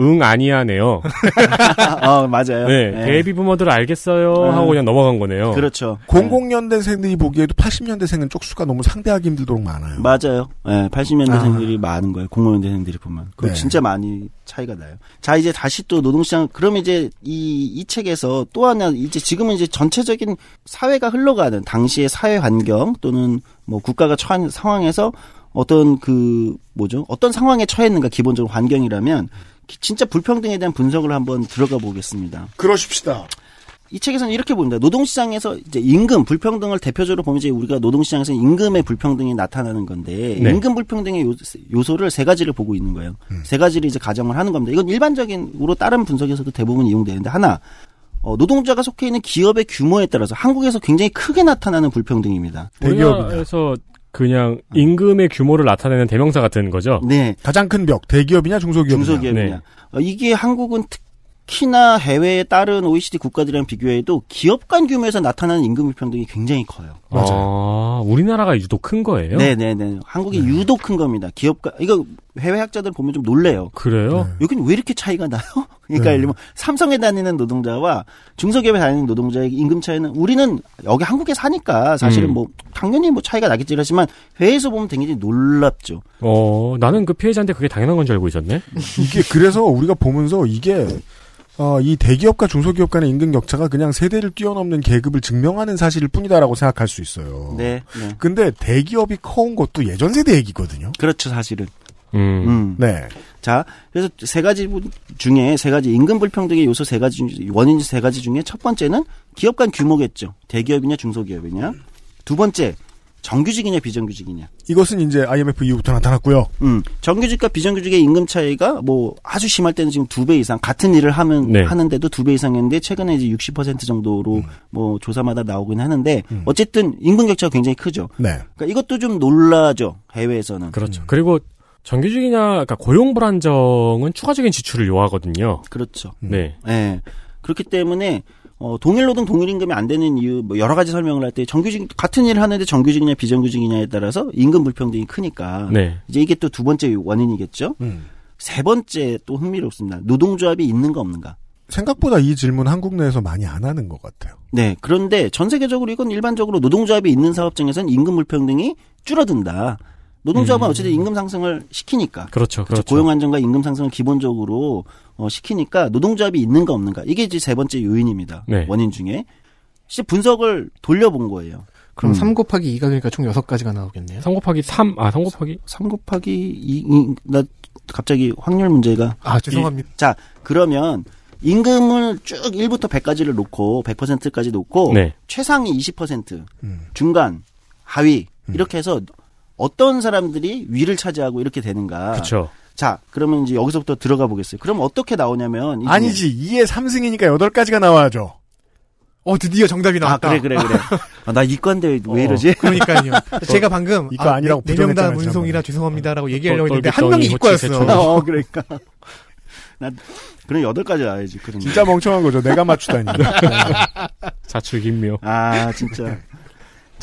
응 아니야네요. 어, 맞아요. 네, 네. 베이비 부모들 알겠어요 하고 그냥 넘어간 거네요. 그렇죠. 00년대생들이 보기에도 80년대생은 쪽수가 너무 상대하기 힘들도록 많아요. 맞아요. 예, 80년대생들이 많은 거예요. 00년대생들이 보면. 그 네. 진짜 많이 차이가 나요. 자, 이제 다시 또 노동시장, 그러면 이제 이, 이 책에서 또 하나, 이제 지금은 이제 전체적인 사회가 흘러가는 당시의 사회 환경 또는 뭐 국가가 처한 상황에서 어떤 그, 뭐죠? 어떤 상황에 처했는가 기본적으로 환경이라면 기- 진짜 불평등에 대한 분석을 한번 들어가 보겠습니다. 그러십시다. 이 책에서는 이렇게 봅니다. 노동시장에서 이제 임금 불평등을 대표적으로 보면 이제 우리가 노동시장에서 임금의 불평등이 나타나는 건데 네. 임금 불평등의 요, 요소를 세 가지를 보고 있는 거예요. 세 가지를 이제 가정을 하는 겁니다. 이건 일반적인으로 다른 분석에서도 대부분 이용되는데 하나 어, 노동자가 속해 있는 기업의 규모에 따라서 한국에서 굉장히 크게 나타나는 불평등입니다. 우리나라에서 그냥 임금의 규모를 나타내는 대명사 같은 거죠. 네, 가장 큰 벽, 대기업이냐 중소기업이냐. 중소기업이냐. 네. 어, 이게 한국은 특 히나 해외에 따른 OECD 국가들이랑 비교해도 기업 간 규모에서 나타나는 임금 불평등이 굉장히 커요. 맞아요. 아, 우리나라가 유독 큰 거예요? 네네네. 한국이 유독 큰 겁니다. 기업가, 이거 해외 학자들 보면 좀 놀래요. 그래요? 여기는 왜 이렇게 차이가 나요? 그러니까 네. 예를 들면 삼성에 다니는 노동자와 중소기업에 다니는 노동자의 임금 차이는 우리는 여기 한국에 사니까 사실은 음. 뭐 당연히 뭐 차이가 나겠지 하지만 해외에서 보면 굉장히 놀랍죠. 어, 나는 그 피해자인데 그게 당연한 건 줄 알고 있었네. 이게 그래서 우리가 보면서 이게 어, 이 대기업과 중소기업 간의 임금 격차가 그냥 세대를 뛰어넘는 계급을 증명하는 사실일 뿐이다라고 생각할 수 있어요. 네, 네. 근데 대기업이 커온 것도 예전 세대 얘기거든요. 그렇죠, 사실은. 음. 음. 네. 자, 그래서 세 가지 부- 중에 세 가지 임금 불평등의 요소 세 가지 중 원인 세 가지 중에 첫 번째는 기업 간 규모겠죠. 대기업이냐 중소기업이냐. 두 번째 정규직이냐 비정규직이냐. 이것은 이제 IMF 이후부터 나타났고요. 음, 정규직과 비정규직의 임금 차이가 뭐 아주 심할 때는 지금 두 배 이상 같은 일을 하면 네. 하는데도 두 배 이상인데 최근에 이제 60% 정도로 뭐 조사마다 나오긴 하는데 어쨌든 임금 격차가 굉장히 크죠. 네. 그러니까 이것도 좀 놀라죠 해외에서는. 그렇죠. 그리고 정규직이냐, 그러니까 고용 불안정은 추가적인 지출을 요하거든요. 그렇죠. 네. 예. 그렇기 때문에 어, 동일 노동 동일 임금이 안 되는 이유 뭐 여러 가지 설명을 할 때 정규직 같은 일을 하는데 정규직이냐 비정규직이냐에 따라서 임금 불평등이 크니까 네. 이제 이게 또 두 번째 원인이겠죠. 음. 세 번째 또 흥미롭습니다. 노동조합이 있는가 없는가. 생각보다 이 질문 한국 내에서 많이 안 하는 것 같아요. 네. 그런데 전 세계적으로 이건 일반적으로 노동조합이 있는 사업장에서는 임금 불평등이 줄어든다. 노동조합은 어쨌든 임금 상승을 시키니까. 그렇죠. 그렇죠. 그렇죠. 고용 안정과 임금 상승을 기본적으로 어, 시키니까 노동조합이 있는가 없는가 이게 이제 세 번째 요인입니다. 네. 원인 중에 이제 분석을 돌려본 거예요. 그럼 음. 3 곱하기 2가 그러니까 총 6가지가 나오겠네요. 3 곱하기 3, 아, 3 곱하기? 3 곱하기 2, 이, 나 갑자기 확률 문제가 아, 죄송합니다. 자 그러면 임금을 쭉 1부터 100까지를 놓고 100%까지 놓고 네. 최상위 20% 음. 중간 하위 이렇게 해서 어떤 사람들이 위를 차지하고 이렇게 되는가. 그렇죠. 자, 그러면 이제 여기서부터 들어가 보겠어요. 그럼 어떻게 나오냐면 아니지. 2에 3승이니까 8가지가 나와야죠. 어, 드디어 정답이 아, 나왔다. 그래 그래 그래. 아, 나 이과인데 왜 이러지? 그러니까요. 제가 방금 이거 아니라고 네, 명다 부정했잖아요, 문송이라. 죄송합니다라고 얘기하려고 똘- 했는데 한 명이 이과였어. 어, 그러니까. 나 그럼 여덟 가지 나야지. 그런 거. 진짜 멍청한 거죠. 내가 맞추다니. 자출김묘. 아, 진짜.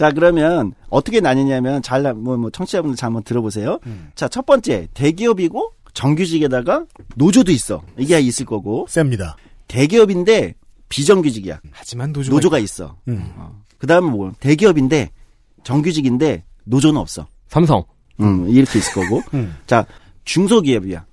자, 그러면 어떻게 나뉘냐면 잘 뭐 뭐 청취자분들 잘 한번 들어보세요. 자, 첫 번째 대기업이고 정규직에다가 노조도 있어. 이게 있을 거고 셉니다. 대기업인데 비정규직이야. 하지만 노조가, 노조가 있어. 음. 그 다음에 뭐 대기업인데 정규직인데 노조는 없어. 삼성. 음, 이렇게 있을 거고. 음. 자, 중소기업이야.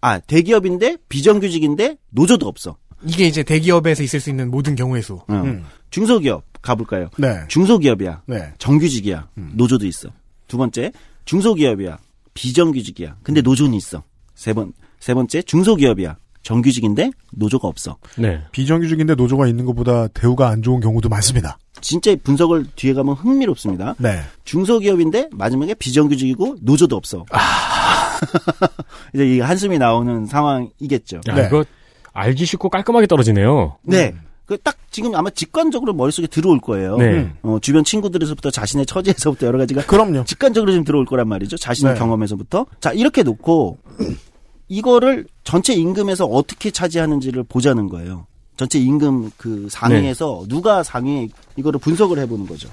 아, 대기업인데 비정규직인데 노조도 없어. 이게 이제 대기업에서 있을 수 있는 모든 경우의 수. 어. 음. 중소기업 가볼까요? 네. 중소기업이야. 네. 정규직이야. 노조도 있어. 두 번째, 중소기업이야. 비정규직이야. 근데 노조는 있어. 세 번, 세 번째, 중소기업이야. 정규직인데 노조가 없어. 네. 비정규직인데 노조가 있는 것보다 대우가 안 좋은 경우도 많습니다. 진짜 분석을 뒤에 가면 흥미롭습니다. 네. 중소기업인데 마지막에 비정규직이고 노조도 없어. 이제 이 한숨이 나오는 상황이겠죠. 야, 네. 이거 알기 쉽고 깔끔하게 떨어지네요. 네. 그 딱 지금 아마 직관적으로 머릿속에 들어올 거예요. 네. 어, 주변 친구들에서부터 자신의 처지에서부터 여러 가지가 그럼요. 직관적으로 좀 들어올 거란 말이죠. 자신의 네. 경험에서부터. 자, 이렇게 놓고 이거를 전체 임금에서 어떻게 차지하는지를 보자는 거예요. 전체 임금 그 상위에서 누가 상위 이거를 분석을 해보는 거죠.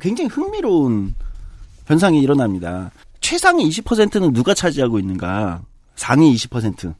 굉장히 흥미로운 현상이 일어납니다. 최상위 20%는 누가 차지하고 있는가? 상위 20%.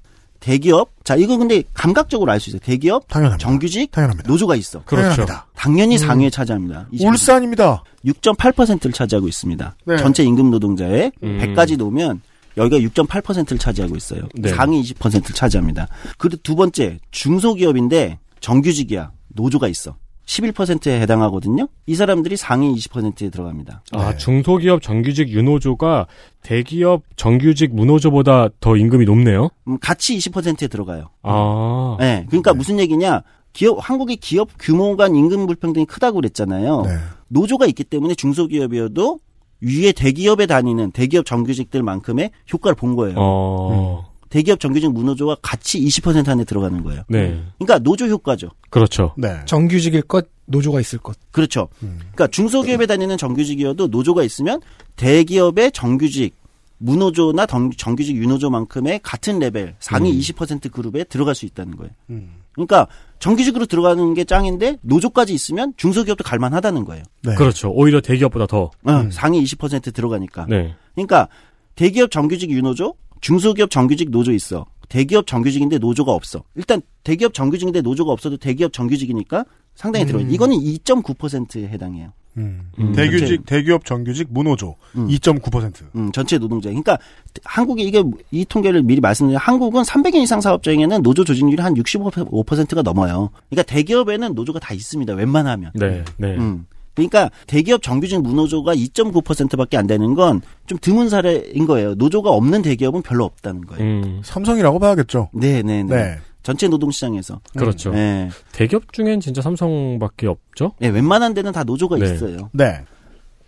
대기업. 자, 이거 근데 감각적으로 알 수 있어요. 대기업, 당연합니다. 정규직, 당연합니다. 노조가 있어. 그렇죠. 당연합니다. 당연히 상위에 차지합니다. 20%. 울산입니다. 6.8%를 차지하고 있습니다. 네. 전체 임금 노동자의 음. 100까지 놓으면 여기가 6.8%를 차지하고 있어요. 네. 상위 20%를 차지합니다. 그리고 두 번째 중소기업인데 정규직이야. 노조가 있어. 11%에 해당하거든요. 이 사람들이 상위 20%에 들어갑니다. 아, 네. 중소기업 정규직 유노조가 대기업 정규직 무노조보다 더 임금이 높네요. 음, 같이 20%에 들어가요. 아. 네. 그러니까 무슨 얘기냐? 기업 한국의 기업 규모 간 임금 불평등이 크다고 그랬잖아요. 네. 노조가 있기 때문에 중소기업이어도 위에 대기업에 다니는 대기업 정규직들만큼의 효과를 본 거예요. 어. 대기업 정규직 무노조가 같이 20% 안에 들어가는 거예요. 네. 그러니까 노조 효과죠. 그렇죠. 네. 정규직일 것, 노조가 있을 것. 그렇죠. 음. 그러니까 중소기업에 다니는 정규직이어도 노조가 있으면 대기업의 정규직 무노조나 정, 정규직 유노조만큼의 같은 레벨 상위 음. 20% 그룹에 들어갈 수 있다는 거예요. 음. 그러니까 정규직으로 들어가는 게 짱인데 노조까지 있으면 중소기업도 갈만하다는 거예요. 네. 그렇죠. 오히려 대기업보다 더. 어, 상위 20% 들어가니까. 네. 그러니까 대기업 정규직 유노조, 중소기업 정규직 노조 있어. 대기업 정규직인데 노조가 없어. 일단 대기업 정규직인데 노조가 없어도 대기업 정규직이니까 상단에 들어요. 이거는 2.9%에 해당해요. 음. 음. 대규직, 대기업, 정규직, 무노조 음. 2.9%. 음, 전체 노동자. 그러니까 한국이 이게 이 통계를 미리 말씀드리면 한국은 300인 이상 사업장에는 노조 조직률이 한 65%가 넘어요. 그러니까 대기업에는 노조가 다 있습니다. 웬만하면. 네. 네. 음. 그러니까 대기업 정규직 무노조가 2.9%밖에 안 되는 건 좀 드문 사례인 거예요. 노조가 없는 대기업은 별로 없다는 거예요. 음. 삼성이라고 봐야겠죠. 네, 네, 네. 네. 전체 노동 시장에서. 그렇죠. 네. 대기업 중엔 진짜 삼성밖에 없죠? 네, 웬만한 데는 다 노조가 네. 있어요. 네.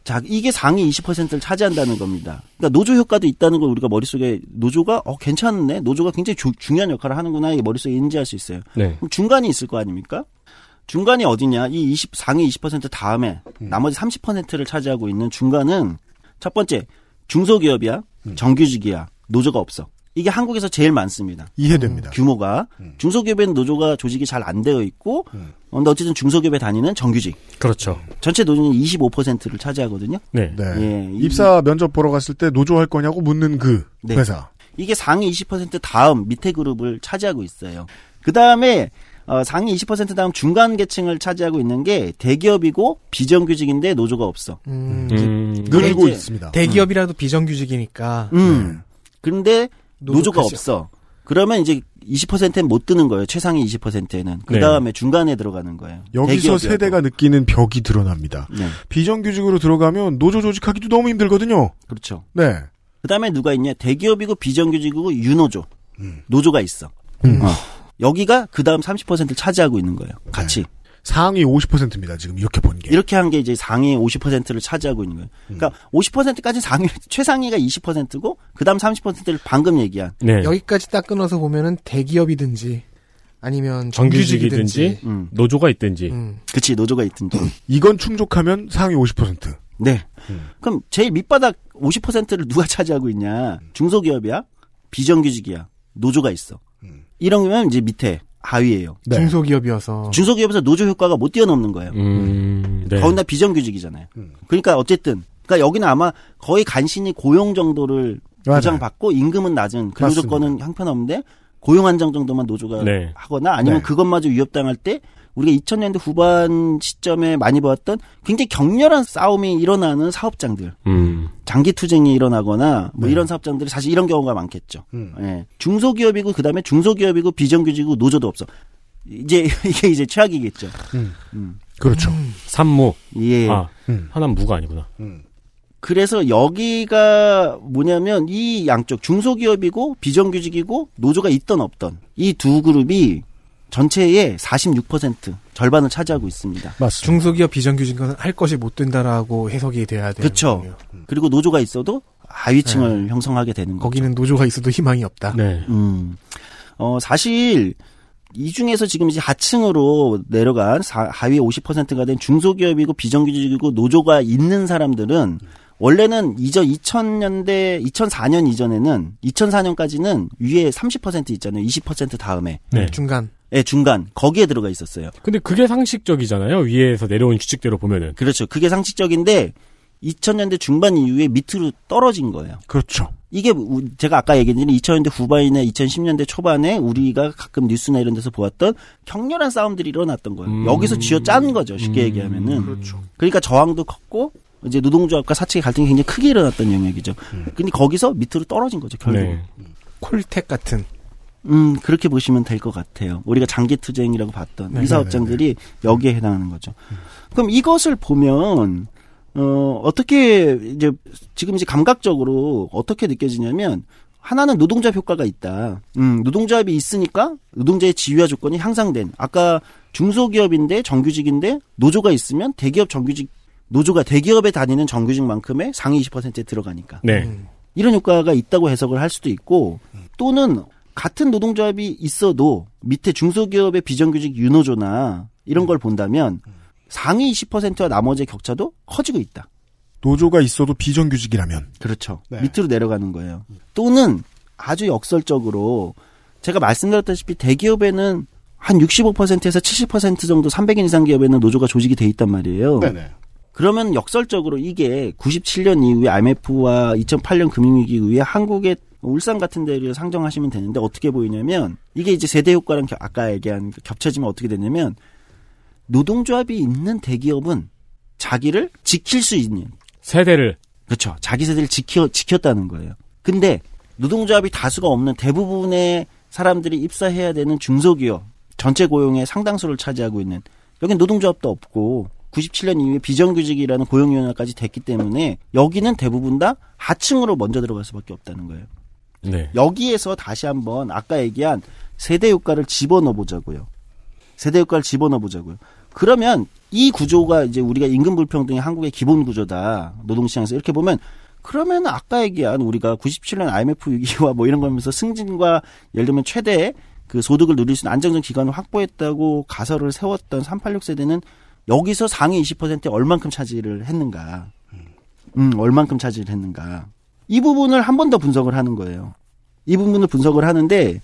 자, 이게 상위 20%를 차지한다는 겁니다. 그러니까 노조 효과도 있다는 걸 우리가 머릿속에 노조가 어 괜찮네. 노조가 굉장히 주- 중요한 역할을 하는구나. 이 머릿속에 인지할 수 있어요. 네. 그럼 중간이 있을 거 아닙니까? 중간이 어디냐? 이 20, 상위 20% 다음에 나머지 30%를 차지하고 있는 중간은 첫 번째 중소기업이야, 정규직이야, 노조가 없어. 이게 한국에서 제일 많습니다. 이해됩니다. 규모가 중소기업에는 노조가 조직이 잘 안 되어 있고, 음. 어, 근데 어쨌든 중소기업에 다니는 정규직 그렇죠. 전체 노조는 25%를 차지하거든요. 네. 네. 예, 이- 입사 면접 보러 갔을 때 노조 할 거냐고 묻는 그 네. 회사. 이게 상위 20% 다음 밑에 그룹을 차지하고 있어요. 그 다음에 어, 상위 20% 다음 중간 계층을 차지하고 있는 게 대기업이고 비정규직인데 노조가 없어. 음, 음. 늘고 이제 있습니다. 대기업이라도 비정규직이니까 음. 그런데 노조가 노조까지. 없어. 그러면 이제 20%는 못 드는 거예요. 최상위 20%는. 그 네. 다음에 중간에 들어가는 거예요. 여기서 대기업이어도. 세대가 느끼는 벽이 드러납니다. 네. 비정규직으로 들어가면 노조 조직하기도 너무 힘들거든요. 그렇죠. 네. 그 다음에 누가 있냐? 대기업이고 비정규직이고 유노조. 음. 노조가 있어. 음. 어. 여기가 그 다음 30%를 차지하고 있는 거예요. 같이. 상위 50%입니다. 지금 이렇게 본 게. 이렇게 한 게 이제 상위 50%를 차지하고 있는 거예요. 음. 그러니까 50%까지 상위 최상위가 20%고 그다음 30%를 방금 얘기한 네. 여기까지 딱 끊어서 보면은 대기업이든지 아니면 정규직이든지 정규직이든지 음. 노조가 있든지. 음. 그치 노조가 있든지. 이건 충족하면 상위 50%. 네. 음. 그럼 제일 밑바닥 50%를 누가 차지하고 있냐? 중소기업이야? 비정규직이야? 노조가 있어. 음. 이런 거면 이제 밑에 하위예요. 네. 중소기업이어서 중소기업에서 노조 효과가 못 뛰어넘는 거예요. 음. 네. 거기다 비정규직이잖아요. 음. 그러니까 어쨌든 그러니까 여기는 아마 거의 간신히 고용 정도를. 보장받고 임금은 낮은 근로조건은 형편없는데 고용 안정 정도만 노조가 네. 하거나 아니면 네. 그것마저 위협당할 때 우리가 2000년대 후반 시점에 많이 봤던 굉장히 격렬한 싸움이 일어나는 사업장들 음. 장기 투쟁이 일어나거나 뭐 네. 이런 사업장들이 사실 이런 경우가 많겠죠. 음. 예. 중소기업이고 그다음에 중소기업이고 비정규직이고 노조도 없어. 이제 이게 이제 최악이겠죠. 그렇죠. 산무. 예. 아, 음. 하나는 무가 아니구나. 음. 그래서 여기가 뭐냐면 이 양쪽 중소기업이고 비정규직이고 노조가 있던 없던 이 두 그룹이 전체의 46% 절반을 차지하고 있습니다. 맞습니다. 중소기업 비정규직은 할 것이 못 된다라고 해석이 돼야 돼요. 그렇죠. 그리고 노조가 있어도 하위층을 형성하게 되는 거죠. 거기는 노조가 있어도 희망이 없다. 네. 음. 어, 사실, 이 중에서 지금 이제 하층으로 내려간 사- 하위 50%가 된 중소기업이고 비정규직이고 노조가 있는 사람들은 원래는 이전 2000년대 2004년 이전에는 2004년까지는 위에 30% 있잖아요. 20% 다음에. 네. 중간. 예, 중간 거기에 들어가 있었어요. 근데 그게 상식적이잖아요. 위에서 내려온 규칙대로 보면은. 그렇죠. 그게 상식적인데 2000년대 중반 이후에 밑으로 떨어진 거예요. 그렇죠. 이게 우- 제가 아까 얘기했던 2000년대 후반이나 2010년대 초반에 우리가 가끔 뉴스나 이런 데서 보았던 격렬한 싸움들이 일어났던 거예요. 음. 여기서 쥐어 짠 거죠. 쉽게 얘기하면은. 그렇죠. 그러니까 저항도 컸고 이제 노동조합과 사측의 갈등이 굉장히 크게 일어났던 영역이죠. 근데 거기서 밑으로 떨어진 거죠. 결국. 네. 콜텍 같은 음, 그렇게 보시면 될 것 같아요. 우리가 장기 투쟁이라고 봤던 네, 이 사업장들이 여기에 해당하는 거죠. 그럼 이것을 보면 어, 어떻게 이제 지금 이제 감각적으로 어떻게 느껴지냐면 하나는 노동조합 효과가 있다. 음, 노동조합이 있으니까 노동자의 지위와 조건이 향상된. 아까 중소기업인데 정규직인데 노조가 있으면 대기업 정규직 노조가 대기업에 다니는 정규직만큼의 상위 20%에 들어가니까. 네. 이런 효과가 있다고 해석을 할 수도 있고 또는 같은 노동조합이 있어도 밑에 중소기업의 비정규직 유노조나 이런 걸 본다면 상위 20%와 나머지의 격차도 커지고 있다. 노조가 있어도 비정규직이라면. 그렇죠. 네. 밑으로 내려가는 거예요. 또는 아주 역설적으로 제가 말씀드렸다시피 대기업에는 한 65%에서 70% 정도 300인 이상 기업에는 노조가 조직이 돼 있단 말이에요. 네네. 그러면 역설적으로 이게 97년 이후에 IMF와 2008년 금융위기 이후에 한국의 울산 같은 데를 상정하시면 되는데 어떻게 보이냐면 이게 이제 세대 효과랑 겨- 아까 얘기한 그 겹쳐지면 어떻게 되냐면 노동조합이 있는 대기업은 자기를 지킬 수 있는 세대를 그렇죠. 자기 세대를 지켜 지켰다는 거예요. 근데 노동조합이 다수가 없는 대부분의 사람들이 입사해야 되는 중소기업 전체 고용의 상당수를 차지하고 있는 여긴 노동조합도 없고 97년 이후에 비정규직이라는 고용위원회까지 됐기 때문에 여기는 대부분 다 하층으로 먼저 들어갈 수밖에 없다는 거예요. 네. 여기에서 다시 한번 아까 얘기한 세대 효과를 집어넣어 보자고요. 세대 효과를 집어넣어 보자고요. 그러면 이 구조가 이제 우리가 임금 불평등이 한국의 기본 구조다. 노동시장에서 이렇게 보면 그러면 아까 얘기한 우리가 97년 IMF 위기와 뭐 이런 거면서 승진과 예를 들면 최대 그 소득을 누릴 수 있는 안정적 기간을 확보했다고 가설을 세웠던 386 세대는 여기서 상위 20%에 얼만큼 차지를 했는가. 음, 얼만큼 차지를 했는가. 이 부분을 한 번 더 분석을 하는 거예요. 이 부분을 분석을 하는데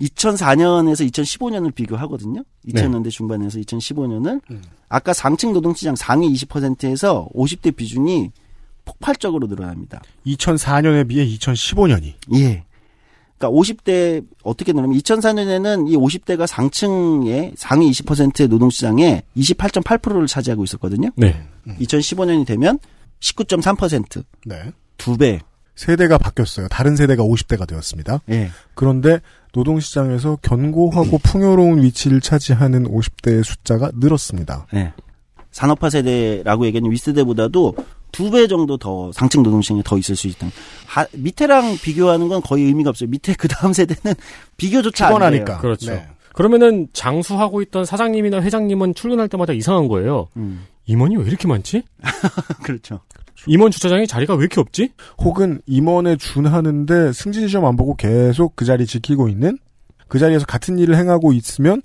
2004년에서 2015년을 비교하거든요. 2000년대 중반에서 2015년을 아까 상층 노동시장 상위 20%에서 50대 비중이 폭발적으로 늘어납니다. 2004년에 비해 2015년이. 예. 그러니까 50대 어떻게 늘으면 2004년에는 이 50대가 상층의 상위 20%의 노동 시장에 28.8%를 차지하고 있었거든요. 네. 2015년이 되면 19.3%. 네. 두 배. 세대가 바뀌었어요. 다른 세대가 50대가 되었습니다. 예. 그런데 노동시장에서 견고하고 풍요로운 위치를 차지하는 50대의 숫자가 늘었습니다. 예. 산업화 세대라고 얘기하는 윗세대보다도 두 배 정도 더 상층 노동 시장에 더 있을 수 있다. 하, 밑에랑 비교하는 건 거의 의미가 없어요. 밑에 그 다음 세대는 비교조차 안 돼요. 그렇죠. 네. 그러면은 장수하고 있던 사장님이나 회장님은 출근할 때마다 이상한 거예요. 음, 임원이 왜 이렇게 많지? 그렇죠. 임원 주차장에 자리가 왜 이렇게 없지? 혹은 임원에 준하는데 승진 시험 안 보고 계속 그 자리 지키고 있는 그 자리에서 같은 일을 행하고 있으면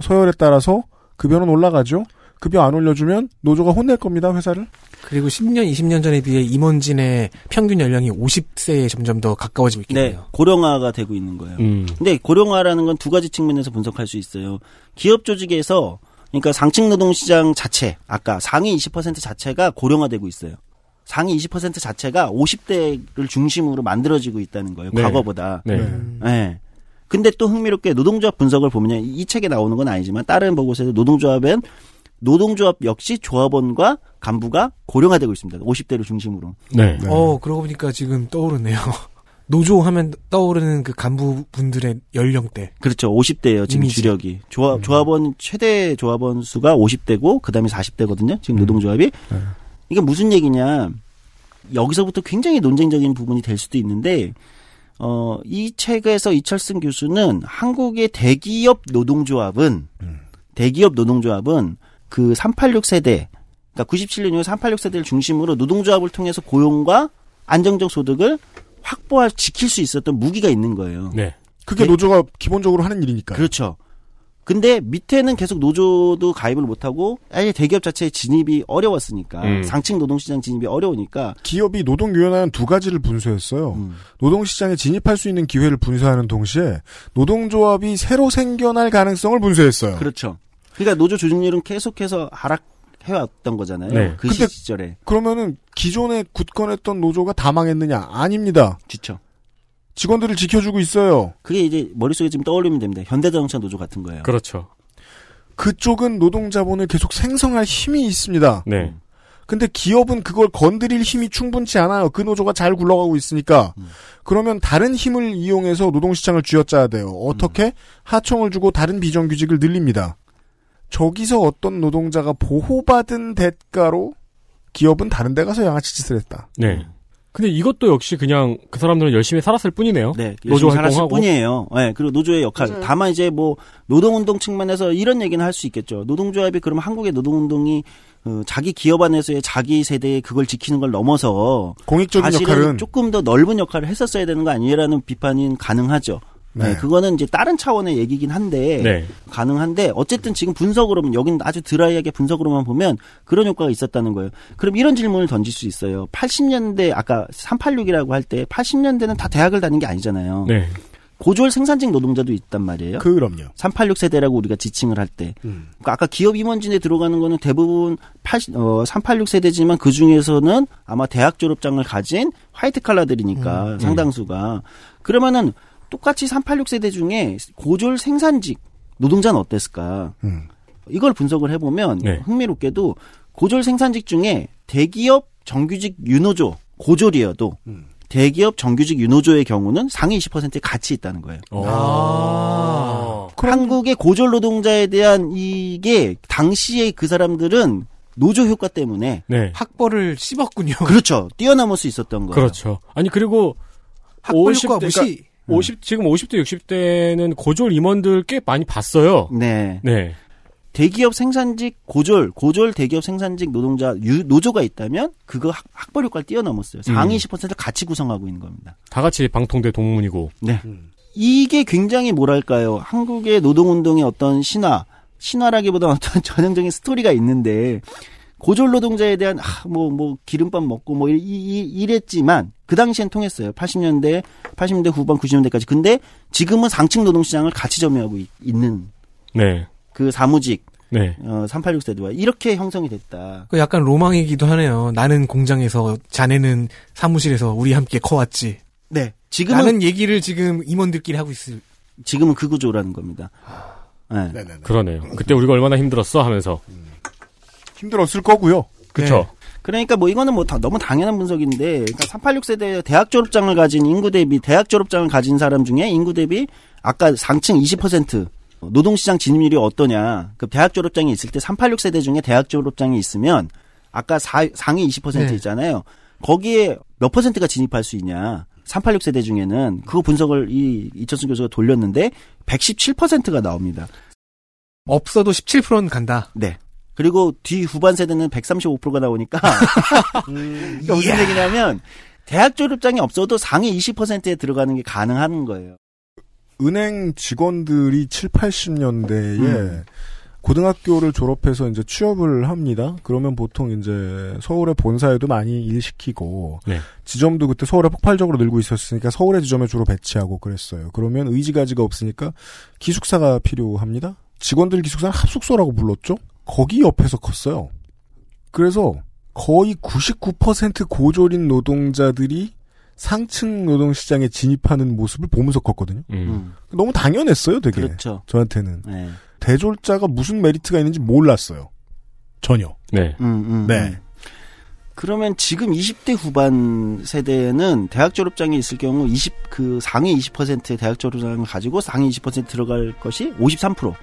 서열에 따라서 급여는 올라가죠. 급여 안 올려주면 노조가 혼낼 겁니다 회사를. 그리고 10년, 20년 전에 비해 임원진의 평균 연령이 50세에 점점 더 가까워지고 네, 있겠네요. 고령화가 되고 있는 거예요. 음. 근데 고령화라는 건 두 가지 측면에서 분석할 수 있어요. 기업 조직에서 그러니까 상층 노동 시장 자체, 아까 상위 20% 자체가 고령화되고 있어요. 상위 20% 자체가 50대를 중심으로 만들어지고 있다는 거예요. 네. 과거보다. 네. 네. 근데 또 흥미롭게 노동조합 분석을 보면 이 책에 나오는 건 아니지만 다른 보고서에서 노동조합은 노동조합 역시 조합원과 간부가 고령화되고 있습니다. 50대를 중심으로. 네. 어, 그러고 보니까 지금 떠오르네요. 노조 하면 떠오르는 그 간부분들의 연령대. 그렇죠. 50대예요. 지금 이미지. 주력이. 조합 조합원 최대 조합원 수가 50대고 그다음에 40대거든요. 지금 노동조합이. 이게 무슨 얘기냐? 여기서부터 굉장히 논쟁적인 부분이 될 수도 있는데 어, 이 책에서 이철승 교수는 한국의 대기업 노동조합은 대기업 노동조합은 그 386 세대 그러니까 97년 이후 386 세대를 중심으로 노동조합을 통해서 고용과 안정적 소득을 확보할 지킬 수 있었던 무기가 있는 거예요. 네. 그게 네. 노조가 기본적으로 하는 일이니까요. 그렇죠. 근데 밑에는 계속 노조도 가입을 못하고 아예 대기업 자체의 진입이 어려웠으니까 음. 상층 노동시장 진입이 어려우니까 기업이 노동유연화는 두 가지를 분수했어요. 음. 노동시장에 진입할 수 있는 기회를 분수하는 동시에 노동조합이 새로 생겨날 가능성을 분수했어요. 그렇죠. 그러니까 노조 조직률은 계속해서 하락해왔던 거잖아요. 네. 그 시절에. 그러면은 기존에 굳건했던 노조가 다 망했느냐? 아닙니다. 그렇죠. 직원들을 지켜주고 있어요. 그게 이제 머릿속에 지금 떠올리면 됩니다. 현대자동차 노조 같은 거예요. 그렇죠. 그쪽은 노동자본을 계속 생성할 힘이 있습니다. 네. 근데 기업은 그걸 건드릴 힘이 충분치 않아요. 그 노조가 잘 굴러가고 있으니까. 그러면 다른 힘을 이용해서 노동시장을 쥐어짜야 돼요. 어떻게? 하청을 주고 다른 비정규직을 늘립니다. 저기서 어떤 노동자가 보호받은 대가로 기업은 다른 데 가서 양아치 짓을 했다. 네. 근데 이것도 역시 그냥 그 사람들은 열심히 살았을 뿐이네요. 네, 노조 활동하고. 뿐이에요. 네, 그리고 노조의 역할. 다만 이제 뭐 노동운동 측면에서 이런 얘기는 할 수 있겠죠. 노동조합이 그러면 한국의 노동운동이 어, 자기 기업 안에서의 자기 세대의 그걸 지키는 걸 넘어서 공익적인 역할은 조금 더 넓은 역할을 했었어야 되는 거 아니냐라는 비판이 가능하죠. 네. 네. 그거는 이제 다른 차원의 얘기긴 한데 네. 가능한데 어쨌든 지금 분석으로는 여기는 아주 드라이하게 분석으로만 보면 그런 효과가 있었다는 거예요. 그럼 이런 질문을 던질 수 있어요. 80년대 아까 386이라고 할 때 80년대는 다 대학을 다닌 게 아니잖아요. 네. 고졸 생산직 노동자도 있단 말이에요. 그럼요. 386 세대라고 우리가 지칭을 할 때. 음. 그러니까 아까 기업 임원진에 들어가는 거는 대부분 80, 어, 386 세대지만 그 중에서는 아마 대학 졸업장을 가진 화이트 칼라들이니까 음, 음. 상당수가. 그러면은 똑같이 386 세대 중에 고졸 생산직 노동자는 어땠을까? 음. 이걸 분석을 해보면 네. 흥미롭게도 고졸 생산직 중에 대기업 정규직 유노조 고졸이어도 음. 대기업 정규직 유노조의 경우는 상위 20%에 같이 있다는 거예요. 아. 한국의 고졸 노동자에 대한 이게 당시에 그 사람들은 노조 효과 때문에 네. 학벌을 씹었군요. 그렇죠 뛰어넘을 수 있었던 거예요. 그렇죠. 아니 그리고 학벌 50 효과 그러니까 무시. 50 지금 50대 60대는 고졸 임원들 꽤 많이 봤어요. 네. 네. 대기업 생산직 고졸 고졸 대기업 생산직 노동자 유, 노조가 있다면 그거 학, 학벌 효과를 뛰어넘었어요. 상위 음. 10%를 같이 구성하고 있는 겁니다. 다 같이 방통대 동문이고. 네. 이게 굉장히 뭐랄까요. 한국의 노동운동의 어떤 신화, 신화라기보다는 어떤 전형적인 스토리가 있는데, 고졸 노동자에 대한, 아, 뭐, 뭐, 기름밥 먹고 뭐, 이, 이, 이랬지만, 그 당시엔 통했어요. 80년대, 80년대 후반, 90년대까지. 근데 지금은 상층 노동시장을 같이 점유하고 있, 는 네. 그 사무직, 네. 어, 386 세대와 이렇게 형성이 됐다. 그 약간 로망이기도 하네요. 나는 공장에서 자네는 사무실에서 우리 함께 커왔지. 네. 지금은, 라는 얘기를 지금 임원들끼리 하고 있을. 지금은 그 구조라는 겁니다. 네. 네네네. 그러네요. 그때 우리가 얼마나 힘들었어 하면서. 힘들었을 거고요. 그쵸. 그러니까 뭐 이거는 뭐 다- 너무 당연한 분석인데 그러니까 386 세대 대학 졸업장을 가진 인구 대비 대학 졸업장을 가진 사람 중에 인구 대비 아까 상층 20% 노동시장 진입률이 어떠냐 그 대학 졸업장이 있을 때 386 세대 중에 대학 졸업장이 있으면 아까 사- 상위 20% 네. 있잖아요 거기에 몇 퍼센트가 진입할 수 있냐 386 세대 중에는 그거 분석을 이 이천수 교수가 돌렸는데 117%가 나옵니다 없어도 17%는 간다. 네. 그리고 뒤 후반 세대는 135%가 나오니까 그러니까 무슨 얘기냐면 대학 졸업장이 없어도 상위 20%에 들어가는 게 가능한 거예요. 은행 직원들이 7, 80년대에 음. 고등학교를 졸업해서 이제 취업을 합니다. 그러면 보통 이제 서울의 본사에도 많이 일 시키고 네. 지점도 그때 서울에 폭발적으로 늘고 있었으니까 서울의 지점에 주로 배치하고 그랬어요. 그러면 의지가지가 없으니까 기숙사가 필요합니다. 직원들 기숙사는 합숙소라고 불렀죠. 거기 옆에서 컸어요. 그래서 거의 99% 고졸인 노동자들이 상층 노동 시장에 진입하는 모습을 보면서 컸거든요. 음. 너무 당연했어요, 되게. 그렇죠. 저한테는. 네. 대졸자가 무슨 메리트가 있는지 몰랐어요. 전혀. 네. 음, 음, 네. 음. 그러면 지금 20대 후반 세대는 대학 졸업장이 있을 경우 20 그 상위 20%의 대학 졸업장을 가지고 상위 20% 들어갈 것이 53%.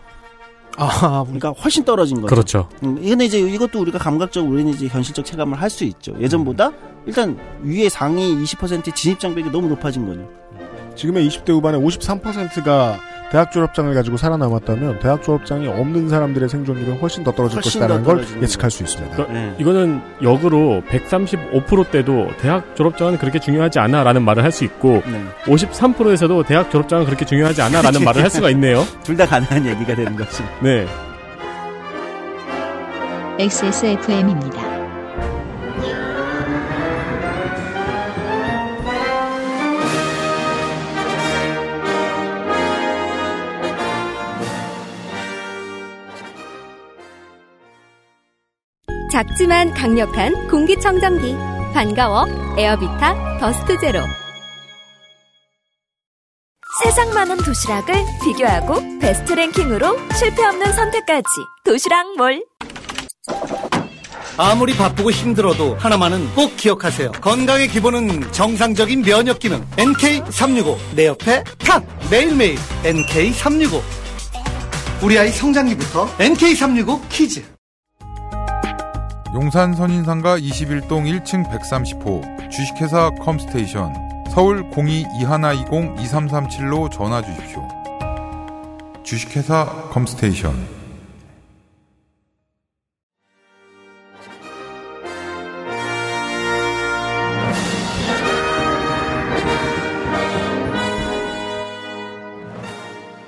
아, 그러니까 훨씬 떨어진 거죠. 그렇죠. 음, 근데 이제 이것도 우리가 감각적으로 우리는 이제 현실적 체감을 할 수 있죠. 예전보다 일단 위에 상위 20% 진입 장벽이 너무 높아진 거죠. 지금의 20대 후반에 53%가 대학 졸업장을 가지고 살아남았다면 대학 졸업장이 없는 사람들의 생존율은 훨씬 더 떨어질 훨씬 것이라는 더 걸 예측할 수 있습니다. 그러니까 네. 이거는 역으로 135%대도 대학 졸업장은 그렇게 중요하지 않아라는 말을 할 수 있고 네. 53%에서도 대학 졸업장은 그렇게 중요하지 않아라는 말을 할 수가 있네요. 둘 다 가능한 얘기가 되는 거지. 네. XSFM입니다. 작지만 강력한 공기청정기 반가워 에어비타 더스트 제로 세상 많은 도시락을 비교하고 베스트 랭킹으로 실패 없는 선택까지 도시락 몰 아무리 바쁘고 힘들어도 하나만은 꼭 기억하세요. 건강의 기본은 정상적인 면역 기능. NK365. 내 옆에 탁! 매일매일 NK365. 우리 아이 성장기부터 NK365 키즈. 용산 선인상가 21동 1층 130호 주식회사 컴스테이션 서울 02-2120-2337로 전화 주십시오. 주식회사 컴스테이션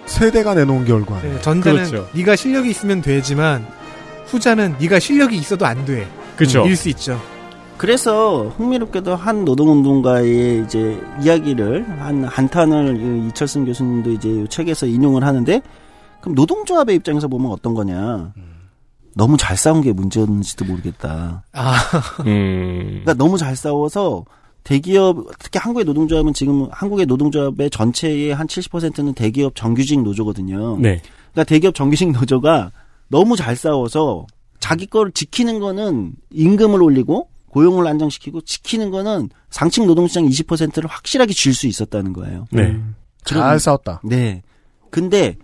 세대가 내놓은 결과. 네, 전자는 그렇죠. 네가 실력이 있으면 되지만 후자는 네가 실력이 있어도 안 돼. 그렇죠. 일수 있죠. 그래서 흥미롭게도 한 노동운동가의 이제 이야기를 한 한탄을 이 이철승 교수님도 이제 이 책에서 인용을 하는데 그럼 노동조합의 입장에서 보면 어떤 거냐? 너무 잘 싸운 게 문제였는지도 모르겠다. 아, 음. 그러니까 너무 잘 싸워서 대기업 특히 한국의 노동조합은 지금 한국의 노동조합의 전체의 한 70%는 대기업 정규직 노조거든요. 네. 그러니까 대기업 정규직 노조가 너무 잘 싸워서 자기 거를 지키는 거는 임금을 올리고 고용을 안정시키고 지키는 거는 상층 노동시장 20%를 확실하게 줄 수 있었다는 거예요. 네. 잘 싸웠다. 네. 근데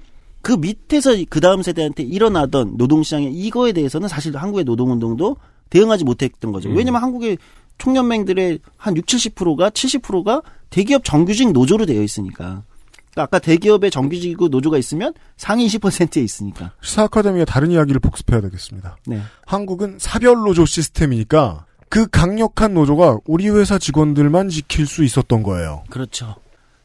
그 밑에서 그 다음 세대한테 일어나던 노동시장의 이거에 대해서는 사실 한국의 노동운동도 대응하지 못했던 거죠. 음. 왜냐면 한국의 총연맹들의 한 6, 70%가 70%가 대기업 정규직 노조로 되어 있으니까. 그러니까 아까 대기업의 정규직이고 노조가 있으면 상위 20%에 있으니까. 시사 아카데미의 다른 이야기를 복습해야 되겠습니다. 네. 한국은 사별 노조 시스템이니까 그 강력한 노조가 우리 회사 직원들만 지킬 수 있었던 거예요. 그렇죠.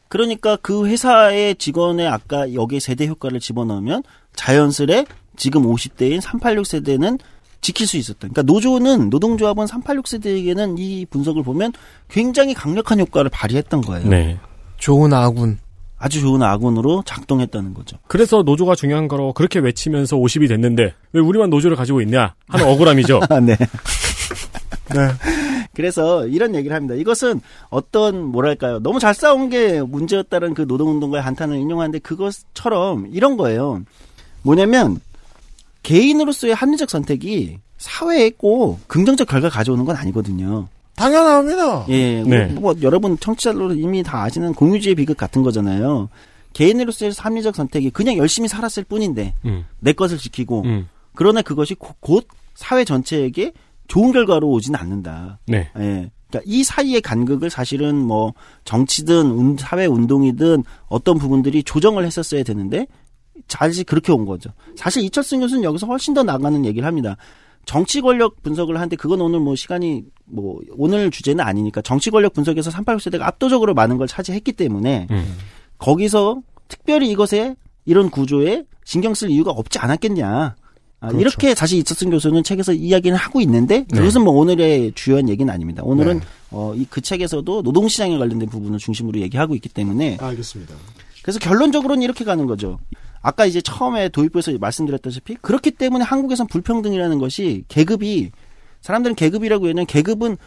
그러니까 그 회사의 직원의 아까 여기에 세대 효과를 집어넣으면 자연스레 지금 50대인 386 세대는 지킬 수 있었던. 그러니까 노조는 노동조합은 386 세대에게는 이 분석을 보면 굉장히 강력한 효과를 발휘했던 거예요. 네. 좋은 아군. 아주 좋은 아군으로 작동했다는 거죠. 그래서 노조가 중요한 거로 그렇게 외치면서 50이 됐는데 왜 우리만 노조를 가지고 있냐 하는 억울함이죠. 아, 네. 네. 그래서 이런 얘기를 합니다. 이것은 어떤 뭐랄까요? 너무 잘 싸운 게 문제였다는 그 노동운동가의 한탄을 인용하는데 그것처럼 이런 거예요. 뭐냐면 개인으로서의 합리적 선택이 사회에 꼭 긍정적 결과 가져오는 건 아니거든요. 당연합니다. 예, 네. 뭐, 뭐 여러분 청취자로 이미 다 아시는 공유주의 비극 같은 거잖아요. 개인으로서의 합리적 선택이 그냥 열심히 살았을 뿐인데 음. 내 것을 지키고 음. 그러나 그것이 고- 곧 사회 전체에게 좋은 결과로 오진 않는다. 네. 예. 그러니까 이 사이의 간극을 사실은 뭐 정치든 운- 사회 운동이든 어떤 부분들이 조정을 했었어야 되는데 사실 그렇게 온 거죠. 사실 이철승 교수는 여기서 훨씬 더 나가는 얘기를 합니다. 정치 권력 분석을 하는데 그건 오늘 뭐 시간이 뭐 오늘 주제는 아니니까 정치 권력 분석에서 386세대가 압도적으로 많은 걸 차지했기 때문에 음. 거기서 특별히 이것에 이런 구조에 신경 쓸 이유가 없지 않았겠냐. 아, 그렇죠. 이렇게 사실 이철승 교수는 책에서 이야기는 하고 있는데 네. 그것은 뭐 오늘의 주요한 얘기는 아닙니다. 오늘은 네. 어, 이 그 책에서도 노동시장에 관련된 부분을 중심으로 얘기하고 있기 때문에 알겠습니다. 그래서 결론적으로는 이렇게 가는 거죠. 아까 이제 처음에 도입부에서 말씀드렸다시피 그렇기 때문에 한국에선 불평등이라는 것이 계급이 사람들은 계급이라고 하면 계급은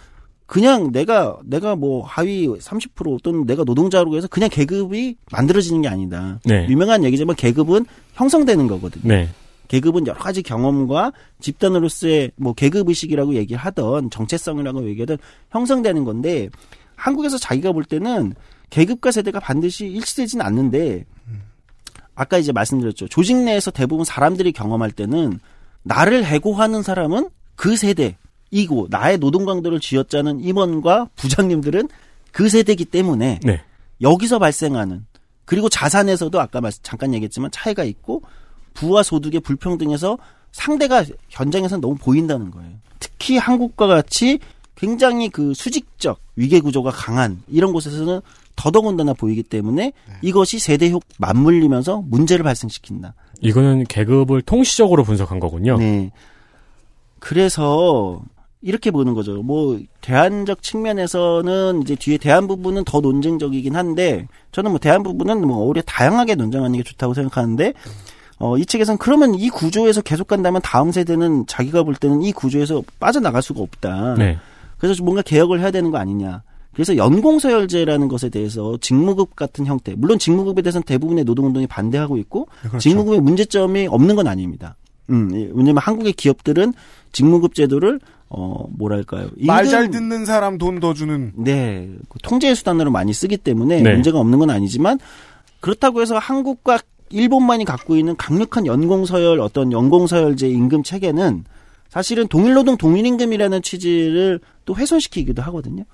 그냥 내가 내가 뭐 하위 30% 또는 내가 노동자로 해서 그냥 계급이 만들어지는 게 아니다. 네. 유명한 얘기지만 계급은 형성되는 거거든요. 네. 계급은 여러 가지 경험과 집단으로서의 뭐 계급 의식이라고 얘기를 하던 정체성이라고 얘기하던 형성되는 건데 한국에서 자기가 볼 때는 계급과 세대가 반드시 일치되지는 않는데 아까 이제 말씀드렸죠. 조직 내에서 대부분 사람들이 경험할 때는 나를 해고하는 사람은 그 세대이고 나의 노동 강도를 쥐어짜는 임원과 부장님들은 그 세대이기 때문에 네. 여기서 발생하는 그리고 자산에서도 아까 말- 잠깐 얘기했지만 차이가 있고 부와 소득의 불평등에서 상대가 현장에서 너무 보인다는 거예요. 특히 한국과 같이 굉장히 그 수직적 위계 구조가 강한 이런 곳에서는 더더군다나 보이기 때문에 이것이 세대 효 맞물리면서 문제를 발생시킨다. 이거는 계급을 통시적으로 분석한 거군요. 네. 그래서 이렇게 보는 거죠. 뭐 대안적 측면에서는 이제 뒤에 대안 부분은 더 논쟁적이긴 한데 저는 뭐 대안 부분은 뭐 오히려 다양하게 논쟁하는 게 좋다고 생각하는데 어, 이 책에서는 그러면 이 구조에서 계속 간다면 다음 세대는 자기가 볼 때는 이 구조에서 빠져나갈 수가 없다. 네. 그래서 뭔가 개혁을 해야 되는 거 아니냐. 그래서 연공서열제라는 것에 대해서 직무급 같은 형태, 물론 직무급에 대해서는 대부분의 노동운동이 반대하고 있고 그렇죠. 직무급의 문제점이 없는 건 아닙니다. 음, 예, 왜냐면 한국의 기업들은 직무급 제도를 어 뭐랄까요? 말 잘 듣는 사람 돈 더 주는 네, 그 통제의 수단으로 많이 쓰기 때문에 네. 문제가 없는 건 아니지만 그렇다고 해서 한국과 일본만이 갖고 있는 강력한 연공서열 어떤 연공서열제 임금 체계는 사실은 동일노동 동일임금이라는 취지를 또 훼손시키기도 하거든요.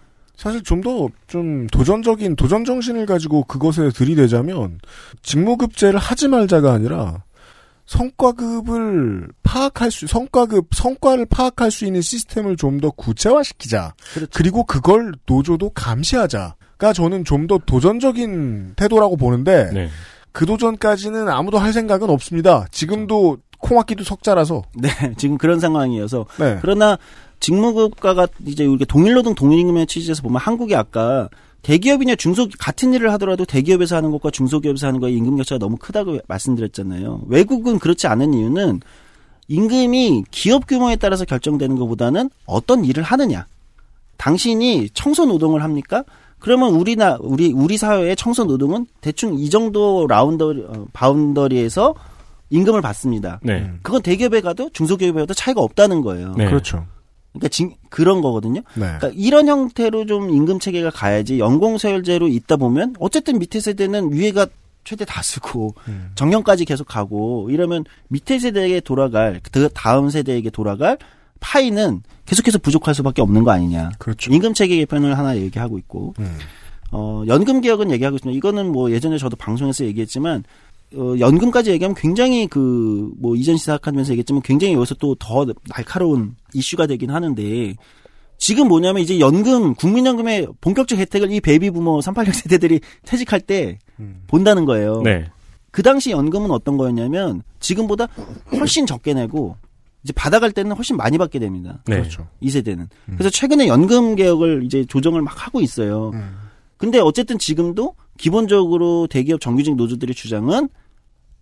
사실 좀더좀 도전적인 도전 정신을 가지고 그것에 들이대자면 직무급제를 하지 말자가 아니라 성과급을 파악할 수 성과급 성과를 파악할 수 있는 시스템을 좀 더 구체화시키자. 그렇죠. 그리고 그걸 노조도 감시하자가 저는 좀 더 도전적인 태도라고 보는데 네. 그 도전까지는 아무도 할 생각은 없습니다. 지금도 코막기도 석자라서. 네, 지금 그런 상황이어서 네. 그러나 직무급과가 이제 우리가 동일노동 동일임금의 취지에서 보면 한국이 아까 대기업이냐 중소 같은 일을 하더라도 대기업에서 하는 것과 중소기업에서 하는 거의 임금 격차가 너무 크다고 말씀드렸잖아요. 외국은 그렇지 않은 이유는 임금이 기업 규모에 따라서 결정되는 것보다는 어떤 일을 하느냐. 당신이 청소 노동을 합니까? 그러면 우리나 우리 우리 사회의 청소 노동은 대충 이 정도 라운더 어, boundary에서 임금을 받습니다. 네. 그건 대기업에 가도 중소기업에 가도 차이가 없다는 거예요. 네. 그렇죠. 그러니까 진- 그런 거거든요. 네. 그러니까 이런 형태로 좀 임금 체계가 가야지 연공서열제로 있다 보면 어쨌든 밑에 세대는 위에가 최대 다수고 음. 정년까지 계속 가고 이러면 밑에 세대에게 돌아갈 그 다음 세대에게 돌아갈 파이는 계속해서 부족할 수밖에 없는 거 아니냐. 그렇죠. 임금 체계 개편을 하나 얘기하고 있고 음. 어, 연금 개혁은 얘기하고 있습니다. 이거는 뭐 예전에 저도 방송에서 얘기했지만 어, 연금까지 얘기하면 굉장히 그 뭐 이전 시사하면서 얘기했지만 굉장히 여기서 또 더 날카로운 이슈가 되긴 하는데 지금 뭐냐면 이제 연금 국민연금의 본격적 혜택을 이 베이비 부머 386 세대들이 퇴직할 때 본다는 거예요. 네. 그 당시 연금은 어떤 거였냐면 지금보다 훨씬 적게 내고 이제 받아갈 때는 훨씬 많이 받게 됩니다. 네. 그렇죠. 이 세대는. 그래서 최근에 연금 개혁을 이제 조정을 막 하고 있어요. 근데 어쨌든 지금도 기본적으로 대기업 정규직 노조들의 주장은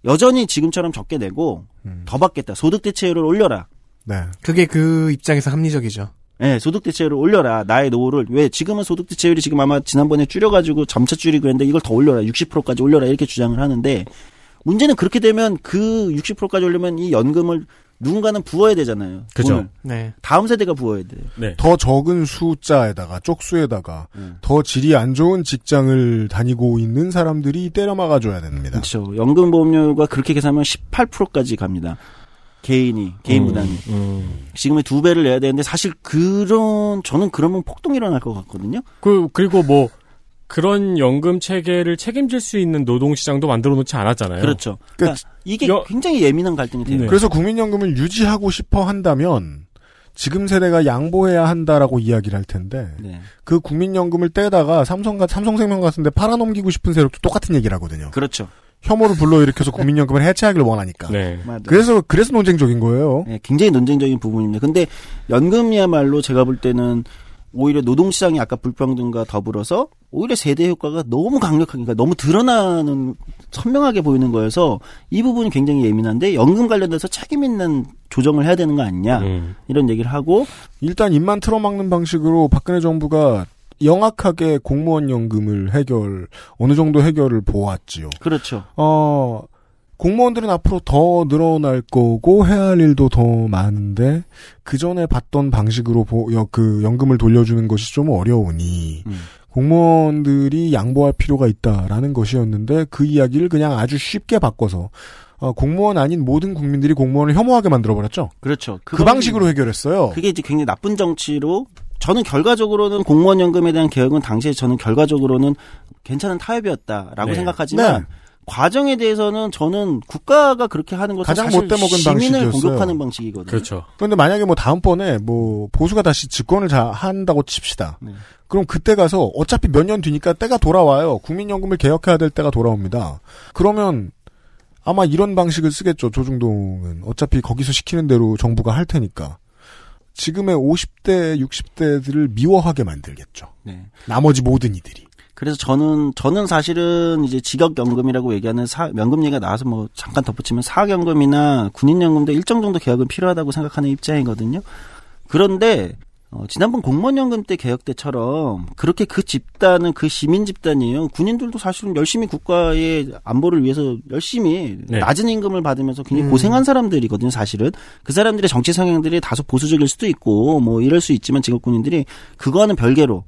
여전히 지금처럼 적게 내고 더 받겠다. 소득 대체율을 올려라. 네. 그게 그 입장에서 합리적이죠. 네, 소득 대체율을 올려라. 나의 노후를 왜 지금은 소득 대체율이 지금 아마 지난번에 줄여가지고 점차 줄이고 했는데 이걸 더 올려라. 60%까지 올려라 이렇게 주장을 하는데 문제는 그렇게 되면 그 60%까지 올리면 이 연금을 누군가는 부어야 되잖아요. 그죠. 네. 다음 세대가 부어야 돼요. 네. 더 적은 숫자에다가 쪽수에다가 음. 더 질이 안 좋은 직장을 다니고 있는 사람들이 때려 막아줘야 됩니다. 그렇죠. 연금 보험료가 그렇게 계산하면 18%까지 갑니다. 개인이 개인 음, 부담이 음. 지금의 두 배를 내야 되는데 사실 그런 저는 그러면 폭동이 일어날 것 같거든요. 그 그리고 뭐 그런 연금 체계를 책임질 수 있는 노동 시장도 만들어 놓지 않았잖아요. 그렇죠. 그러니까 이게 여- 굉장히 예민한 갈등이 돼요. 네. 그래서 국민연금을 유지하고 싶어 한다면 지금 세대가 양보해야 한다라고 이야기를 할 텐데 네. 그 국민연금을 떼다가 삼성과 삼성생명 같은데 팔아넘기고 싶은 세력도 똑같은 얘기를 하거든요. 그렇죠. 혐오를 불러일으켜서 국민연금을 해체하기를 원하니까. 네. 맞아요. 그래서 그래서 논쟁적인 거예요. 네, 굉장히 논쟁적인 부분입니다. 근데 연금이야말로 제가 볼 때는 오히려 노동시장이 아까 불평등과 더불어서 오히려 세대 효과가 너무 강력하게, 그러니까 너무 드러나는, 선명하게 보이는 거여서 이 부분이 굉장히 예민한데 연금 관련돼서 책임 있는 조정을 해야 되는 거 아니냐. 음. 이런 얘기를 하고 일단 입만 틀어막는 방식으로 박근혜 정부가 영악하게 공무원 연금을 해결 어느 정도 해결을 보았지요. 그렇죠. 어 공무원들은 앞으로 더 늘어날 거고 해야 할 일도 더 많은데 그 전에 봤던 방식으로 보, 여, 그 연금을 돌려주는 것이 좀 어려우니 음. 공무원들이 양보할 필요가 있다라는 것이었는데 그 이야기를 그냥 아주 쉽게 바꿔서 어, 공무원 아닌 모든 국민들이 공무원을 혐오하게 만들어 버렸죠. 그렇죠. 그, 방식으로 해결했어요. 그게 이제 굉장히 나쁜 정치로 저는 결과적으로는 공무원 연금에 대한 개혁은 당시에 저는 결과적으로는 괜찮은 타협이었다라고 네. 생각하지만 네. 과정에 대해서는 저는 국가가 그렇게 하는 것은 가장 못돼 먹은 시민을 방식이었어요. 공격하는 방식이거든요. 그렇죠. 그런데 만약에 뭐 다음번에 뭐 보수가 다시 집권을 자, 한다고 칩시다. 네. 그럼 그때 가서 어차피 몇 년 뒤니까 때가 돌아와요. 국민연금을 개혁해야 될 때가 돌아옵니다. 그러면 아마 이런 방식을 쓰겠죠. 조중동은 어차피 거기서 시키는 대로 정부가 할 테니까 지금의 50대, 60대들을 미워하게 만들겠죠. 네. 나머지 모든 이들이. 그래서 저는 저는 사실은 이제 직업연금이라고 얘기하는 사, 연금 얘기가 나와서 뭐 잠깐 덧붙이면 사학연금이나 군인연금도 일정 정도 개혁은 필요하다고 생각하는 입장이거든요. 그런데 어, 지난번 공무원연금 때 개혁 때처럼 그렇게 그 집단은 그 시민 집단이에요. 군인들도 사실은 열심히 국가의 안보를 위해서 열심히 네. 낮은 임금을 받으면서 굉장히 음. 고생한 사람들이거든요. 사실은 그 사람들의 정치 성향들이 다소 보수적일 수도 있고 뭐 이럴 수 있지만 직업 군인들이 그거와는 별개로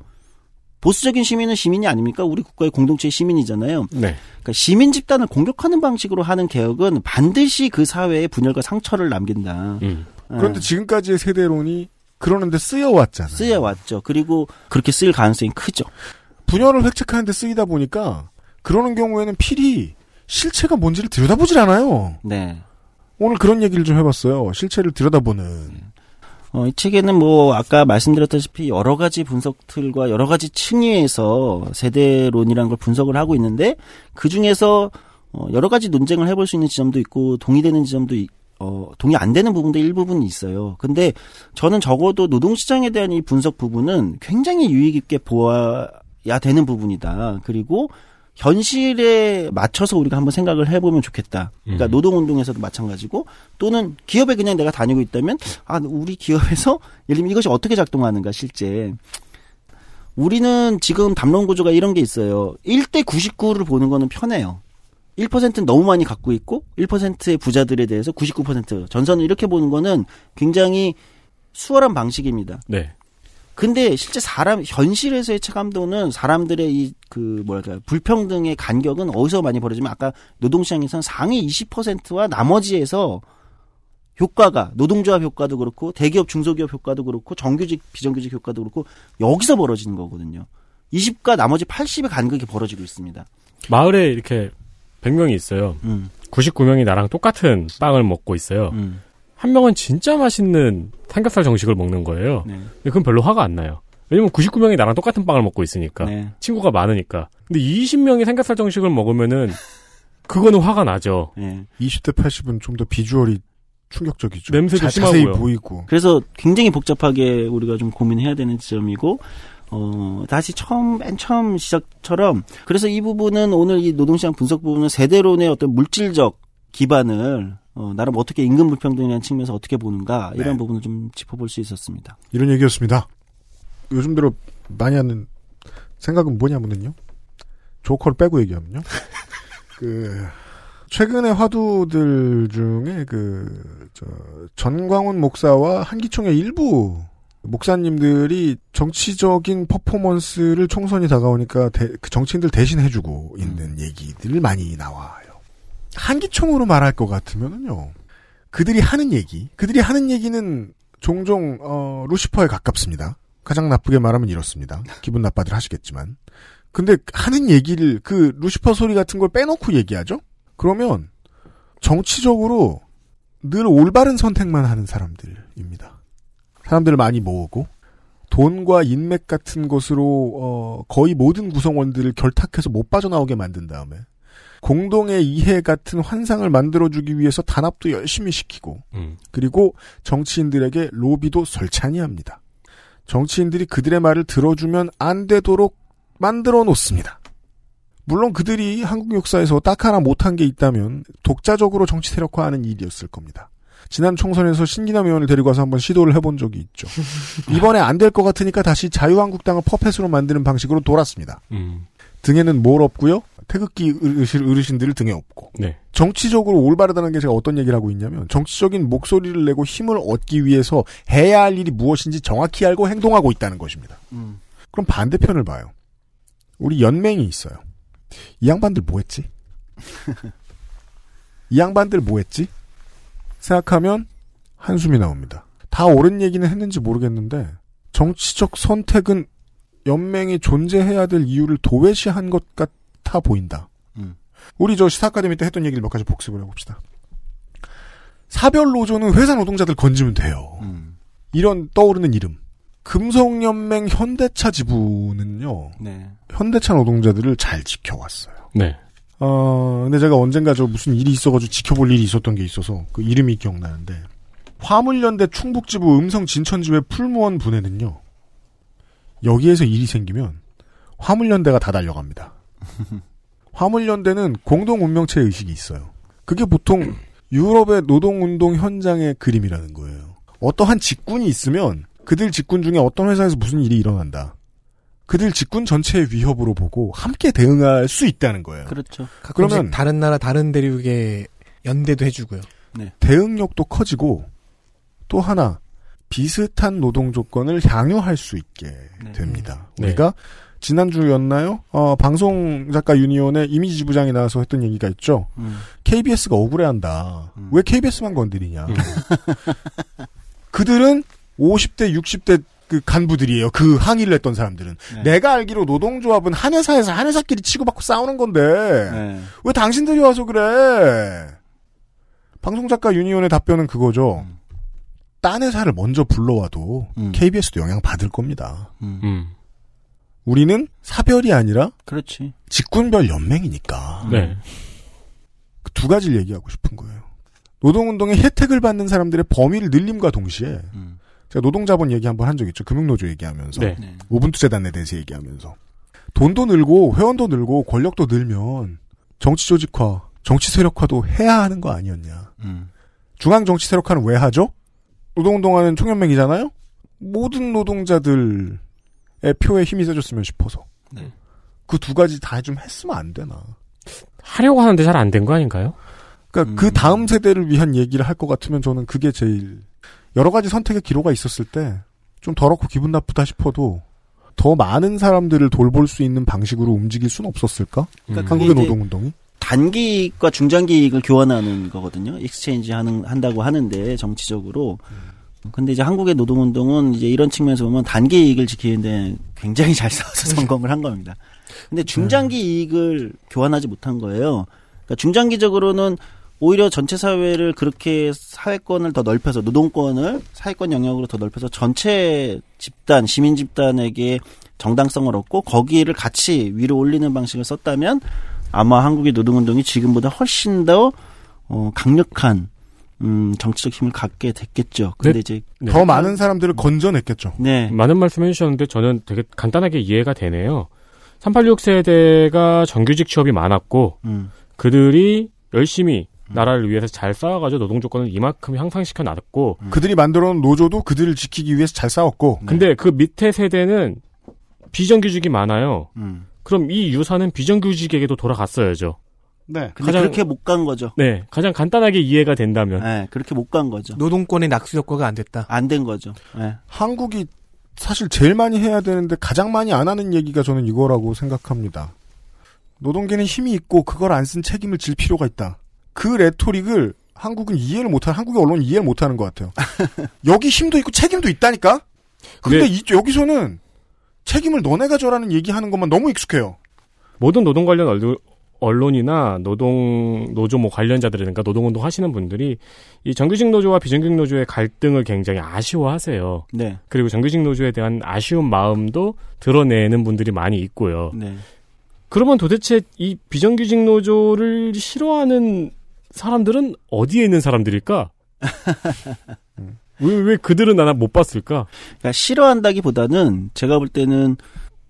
보수적인 시민은 시민이 아닙니까? 우리 국가의 공동체의 시민이잖아요. 네. 그러니까 시민 집단을 공격하는 방식으로 하는 개혁은 반드시 그 사회에 분열과 상처를 남긴다. 음. 그런데 지금까지의 세대론이 그러는데 쓰여왔잖아요. 쓰여왔죠. 그리고 그렇게 쓰일 가능성이 크죠. 분열을 획책하는데 쓰이다 보니까 그러는 경우에는 필히 실체가 뭔지를 들여다보질 않아요. 네. 오늘 그런 얘기를 좀 해봤어요. 실체를 들여다보는. 어, 이 책에는 뭐 아까 말씀드렸다시피 여러 가지 분석 틀과 여러 가지 층위에서 세대론이라는 걸 분석을 하고 있는데 그 중에서 어, 여러 가지 논쟁을 해볼 수 있는 지점도 있고 동의되는 지점도 있- 어, 동의 안 되는 부분도 일부분이 있어요. 근데 저는 적어도 노동시장에 대한 이 분석 부분은 굉장히 유의 깊게 보아야 되는 부분이다. 그리고 현실에 맞춰서 우리가 한번 생각을 해보면 좋겠다. 그러니까 음. 노동운동에서도 마찬가지고 또는 기업에 그냥 내가 다니고 있다면 아 우리 기업에서 예를 들면 이것이 어떻게 작동하는가 실제 우리는 지금 담론 구조가 이런 게 있어요. 1대 99를 보는 거는 편해요. 1%는 너무 많이 갖고 있고 1%의 부자들에 대해서 99% 전선을 이렇게 보는 거는 굉장히 수월한 방식입니다. 네. 근데 실제 사람 현실에서의 체감도는 사람들의 이 그 뭐랄까 불평등의 간격은 어디서 많이 벌어지면 아까 노동시장에서는 상위 20%와 나머지에서 효과가 노동조합 효과도 그렇고 대기업 중소기업 효과도 그렇고 정규직 비정규직 효과도 그렇고 여기서 벌어지는 거거든요. 20과 나머지 80의 간격이 벌어지고 있습니다. 마을에 이렇게 100명이 있어요. 음. 99명이 나랑 똑같은 빵을 먹고 있어요. 음. 한 명은 진짜 맛있는 삼겹살 정식을 먹는 거예요. 네. 근데 그건 별로 화가 안 나요. 왜냐면 99명이 나랑 똑같은 빵을 먹고 있으니까. 네. 친구가 많으니까. 근데 20명이 삼겹살 정식을 먹으면은 그거는 화가 나죠. 네. 20대 80은 좀 더 비주얼이 충격적이죠. 냄새도 자, 심하고요. 보이고. 그래서 굉장히 복잡하게 우리가 좀 고민해야 되는 지점이고 어 다시 처음 맨 처음 시작처럼 그래서 이 부분은 오늘 이 노동시장 분석 부분은 세대론의 어떤 물질적 기반을 어 나름 어떻게 임금 불평등이라는 측면에서 어떻게 보는가 이런 네. 부분을 좀 짚어볼 수 있었습니다. 이런 얘기였습니다. 요즘 들어 많이 하는 생각은 뭐냐면요. 조커를 빼고 얘기하면요. 그 최근의 화두들 중에 그 저, 전광훈 목사와 한기총의 일부 목사님들이 정치적인 퍼포먼스를 총선이 다가오니까 대- 그 정치인들 대신 해주고 있는 얘기들 많이 나와요. 한기총으로 말할 것 같으면은요. 그들이 하는 얘기, 그들이 하는 얘기는 종종 어, 루시퍼에 가깝습니다. 가장 나쁘게 말하면 이렇습니다. 기분 나빠들 하시겠지만. 근데 하는 얘기를 그 루시퍼 소리 같은 걸 빼놓고 얘기하죠? 그러면 정치적으로 늘 올바른 선택만 하는 사람들입니다. 사람들을 많이 모으고 돈과 인맥 같은 것으로 어, 거의 모든 구성원들을 결탁해서 못 빠져나오게 만든 다음에 공동의 이해 같은 환상을 만들어주기 위해서 단합도 열심히 시키고 음. 그리고 정치인들에게 로비도 설찬히 합니다. 정치인들이 그들의 말을 들어주면 안 되도록 만들어 놓습니다. 물론 그들이 한국 역사에서 딱 하나 못한 게 있다면 독자적으로 정치 세력화하는 일이었을 겁니다. 지난 총선에서 신기남 의원을 데리고 와서 한번 시도를 해본 적이 있죠. 이번에 안 될 것 같으니까 다시 자유한국당을 퍼펫으로 만드는 방식으로 돌았습니다. 음. 등에는 뭘 없고요. 태극기 어르신, 어르신 들을 등에 업고. 네. 정치적으로 올바르다는 게 제가 어떤 얘기를 하고 있냐면 정치적인 목소리를 내고 힘을 얻기 위해서 해야 할 일이 무엇인지 정확히 알고 행동하고 있다는 것입니다. 음. 그럼 반대편을 봐요. 우리 연맹이 있어요. 이 양반들 뭐 했지? 이 양반들 뭐 했지? 생각하면 한숨이 나옵니다. 다 옳은 얘기는 했는지 모르겠는데 정치적 선택은 연맹이 존재해야 될 이유를 도외시한 것 같 아 보인다. 음. 우리 저 시사 아카데미 때 했던 얘기를 몇 가지 복습을 해봅시다. 사별 노조는 회사 노동자들 건지면 돼요. 음. 이런 떠오르는 이름. 금속연맹 현대차 지부는요. 네. 현대차 노동자들을 잘 지켜왔어요. 네. 어, 근데 제가 언젠가 저 무슨 일이 있어가지고 지켜볼 일이 있었던 게 있어서 그 이름이 기억나는데 화물연대 충북지부 음성 진천지회 풀무원 분에는요. 여기에서 일이 생기면 화물연대가 다 달려갑니다. 화물연대는 공동 운명체 의식이 있어요. 그게 보통 유럽의 노동운동 현장의 그림이라는 거예요. 어떠한 직군이 있으면 그들 직군 중에 어떤 회사에서 무슨 일이 일어난다. 그들 직군 전체의 위협으로 보고 함께 대응할 수 있다는 거예요. 그렇죠. 그러면 다른 나라 다른 대륙에 연대도 해주고요. 대응력도 커지고 또 하나 비슷한 노동 조건을 향유할 수 있게 됩니다. 네. 우리가 지난주였나요? 어, 방송 작가 유니온의 이미지 지부장이 나와서 했던 얘기가 있죠. 음. KBS가 억울해한다. 왜 KBS만 건드리냐? 그들은 50대, 60대 그 간부들이에요. 그 항의를 했던 사람들은. 네. 내가 알기로 노동조합은 한 회사에서 한 회사끼리 치고받고 싸우는 건데 네. 왜 당신들이 와서 그래? 방송 작가 유니온의 답변은 그거죠. 딴 회사를 먼저 불러와도 음. KBS도 영향 받을 겁니다. 음. 우리는 사별이 아니라 그렇지. 직군별 연맹이니까. 네. 그 두 가지를 얘기하고 싶은 거예요. 노동운동의 혜택을 받는 사람들의 범위를 늘림과 동시에 음. 제가 노동자본 얘기 한번 한 적 있죠. 금융노조 얘기하면서 네. 오분투 재단에 대해서 얘기하면서 돈도 늘고 회원도 늘고 권력도 늘면 정치 조직화, 정치 세력화도 해야 하는 거 아니었냐. 음. 중앙 정치 세력화는 왜 하죠? 노동운동하는 총연맹이잖아요. 모든 노동자들의 표에 힘이 세졌으면 싶어서 네. 그두 가지 다 좀 했으면 안 되나. 하려고 하는데 잘 안 된 거 아닌가요? 그러니까 그 다음 세대를 위한 얘기를 할 것 같으면 저는 그게 제일 여러 가지 선택의 기로가 있었을 때 좀 더럽고 기분 나쁘다 싶어도 더 많은 사람들을 돌볼 수 있는 방식으로 움직일 수는 없었을까? 그러니까 한국의 그게 이제 노동운동이? 단기익과 중장기익을 교환하는 거거든요. exchange 하는 한다고 하는데 정치적으로. 근데 이제 한국의 노동운동은 이제 이런 측면에서 보면 단기 이익을 지키는데 굉장히 잘 싸워서 성공을 한 겁니다. 근데 중장기 이익을 교환하지 못한 거예요. 그러니까 중장기적으로는 오히려 전체 사회를 그렇게 사회권을 더 넓혀서 노동권을 사회권 영역으로 더 넓혀서 전체 집단 시민 집단에게 정당성을 얻고 거기를 같이 위로 올리는 방식을 썼다면 아마 한국의 노동운동이 지금보다 훨씬 더 어, 강력한 음, 정치적 힘을 갖게 됐겠죠. 근데 네. 이제 더 많은 사람들을 건져냈겠죠. 네. 많은 말씀 해주셨는데 저는 되게 간단하게 이해가 되네요. 386 세대가 정규직 취업이 많았고 음. 그들이 열심히 나라를 위해서 잘 싸워가지고 노동 조건을 이만큼 향상시켜 놨고 그들이 만들어놓은 노조도 그들을 지키기 위해서 잘 싸웠고 근데 그 밑에 세대는 비정규직이 많아요. 음. 그럼 이 유사는 비정규직에게도 돌아갔어야죠. 네. 근데 가장- 그렇게 못 간 거죠. 네, 가장 간단하게 이해가 된다면. 네, 그렇게 못 간 거죠. 노동권의 낙수 효과가 안 됐다. 안 된 거죠. 네. 한국이 사실 제일 많이 해야 되는데 가장 많이 안 하는 얘기가 저는 이거라고 생각합니다. 노동계는 힘이 있고 그걸 안 쓴 책임을 질 필요가 있다. 그 레토릭을 한국은 이해를 못하는 한국의 언론은 이해를 못하는 것 같아요. 여기 힘도 있고 책임도 있다니까. 근데 네. 이- 여기서는 책임을 너네가 져라는 얘기하는 것만 너무 익숙해요. 모든 노동 관련 언론- 언론이나 노동 노조 뭐 관련자들이니까 노동운동 하시는 분들이 이 정규직 노조와 비정규직 노조의 갈등을 굉장히 아쉬워하세요. 네. 그리고 정규직 노조에 대한 아쉬운 마음도 드러내는 분들이 많이 있고요. 네. 그러면 도대체 이 비정규직 노조를 싫어하는 사람들은 어디에 있는 사람들일까? 왜, 왜 그들은 나나 못 봤을까? 그러니까 싫어한다기보다는 제가 볼 때는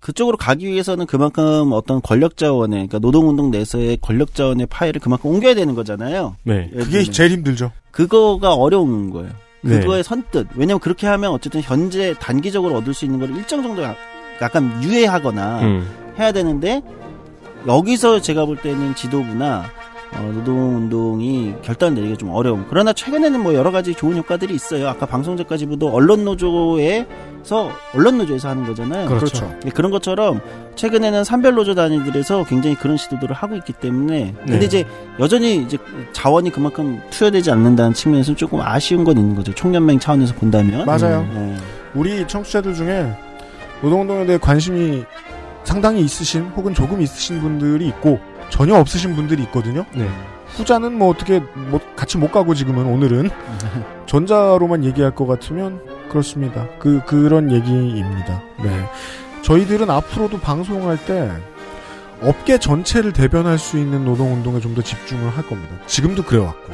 그쪽으로 가기 위해서는 그만큼 어떤 권력 자원의 그러니까 노동운동 내에서의 권력 자원의 파일을 그만큼 옮겨야 되는 거잖아요. 네. 그게. 제일 힘들죠. 그거가 어려운 거예요. 네. 그거의 선뜻. 왜냐면 그렇게 하면 어쨌든 현재 단기적으로 얻을 수 있는 걸 일정 정도 약- 약간 유예하거나 음. 해야 되는데 여기서 제가 볼 때는 지도부나 어, 노동운동이 결단을 내리기가 좀 어려움. 그러나 최근에는 뭐 여러 가지 좋은 효과들이 있어요. 아까 방송작가 지부도 언론노조에서 언론노조에서 하는 거잖아요. 그렇죠. 네, 그런 것처럼 최근에는 산별노조 단위들에서 굉장히 그런 시도들을 하고 있기 때문에 근데 네. 이제 여전히 이제 자원이 그만큼 투여되지 않는다는 측면에서 조금 아쉬운 건 있는 거죠. 총연맹 차원에서 본다면. 맞아요. 네. 우리 청취자들 중에 노동운동에 대해 관심이 상당히 있으신 혹은 조금 있으신 분들이 있고 전혀 없으신 분들이 있거든요. 네. 후자는 뭐 어떻게 뭐 같이 못 가고 지금은 오늘은 전자로만 얘기할 것 같으면 그렇습니다. 그 그런 얘기입니다. 네. 저희들은 앞으로도 방송할 때 업계 전체를 대변할 수 있는 노동운동에 좀 더 집중을 할 겁니다. 지금도 그래왔고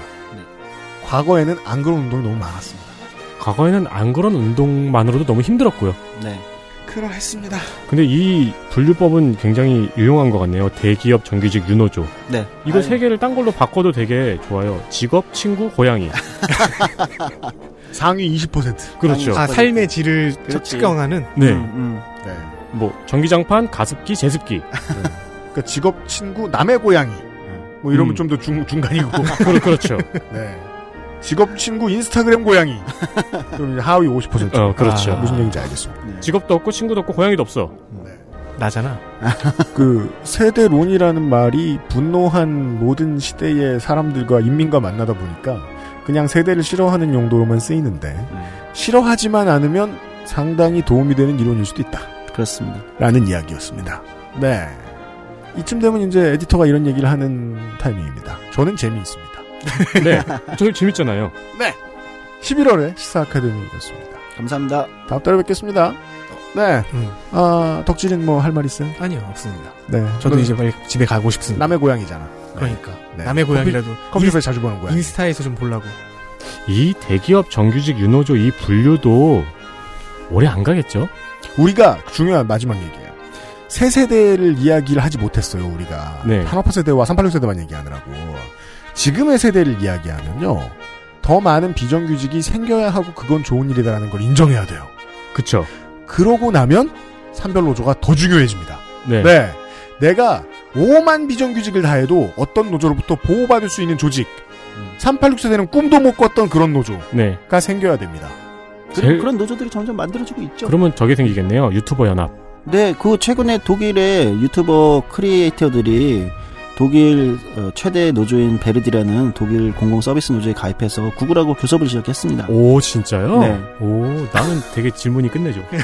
과거에는 안 그런 운동이 너무 많았습니다. 과거에는 안 그런 운동만으로도 너무 힘들었고요. 네. 그러했습니다. 근데 이 분류법은 굉장히 유용한 것 같네요. 대기업 정규직 윤호조. 네. 이거 아유. 세 개를 딴 걸로 바꿔도 되게 좋아요. 직업, 친구, 고양이. 상위 20%. 그렇죠. 아, 삶의 질을. 측정하는 네. 음, 네. 뭐 전기장판, 가습기, 제습기. 그러니까 직업 친구 남의 고양이 뭐 이러면 음. 좀더 중간이고 그렇- 그렇죠. 네. 직업 친구 인스타그램 고양이 그럼 이제 하위 50% 어, 그렇죠. 아, 무슨 얘기인지 알겠습니다. 네. 직업도 없고 친구도 없고 고양이도 없어. 나잖아. 그 세대론이라는 말이 분노한 모든 시대의 사람들과 인민과 만나다 보니까 그냥 세대를 싫어하는 용도로만 쓰이는데 네. 싫어하지만 않으면 상당히 도움이 되는 이론일 수도 있다. 그렇습니다. 라는 이야기였습니다. 네. 이쯤 되면 이제 에디터가 이런 얘기를 하는 타이밍입니다. 저는 재미있습니다. 네. 저 재밌잖아요. 네. 11월에 시사 아카데미였습니다. 감사합니다. 다음 달에 뵙겠습니다. 네. 음. 아, 덕질은 뭐할 말 있어요? 아니요, 없습니다. 네. 저도 그럼 이제 빨리 집에 가고 싶습니다. 남의 고향이잖아. 그러니까. 네. 남의 고향이라도 컴퓨터에 자주 보는 고향. 인스타에서 좀 보려고. 이 대기업 정규직 윤호조 이 분류도 오래 안 가겠죠? 우리가 중요한 마지막 얘기예요. 새 세대를 이야기를 하지 못했어요, 우리가. 네. 한화파 세대와 386 세대만 얘기하느라고. 지금의 세대를 이야기하면요. 더 많은 비정규직이 생겨야 하고 그건 좋은 일이다라는 걸 인정해야 돼요. 그쵸. 그러고 나면 산별 노조가 더 중요해집니다. 네. 네. 내가 5만 비정규직을 다 해도 어떤 노조로부터 보호받을 수 있는 조직. 386세대는 꿈도 못 꿨던 그런 노조가 네. 생겨야 됩니다. 그, 제일- 그런 노조들이 점점 만들어지고 있죠. 그러면 저게 생기겠네요. 유튜버 연합. 네, 그 최근에 독일의 유튜버 크리에이터들이 독일 어, 최대 노조인 베르디라는 독일 공공 서비스 노조에 가입해서 구글하고 교섭을 시작했습니다. 오, 진짜요? 네. 오, 나는 되게 질문이 끝내죠.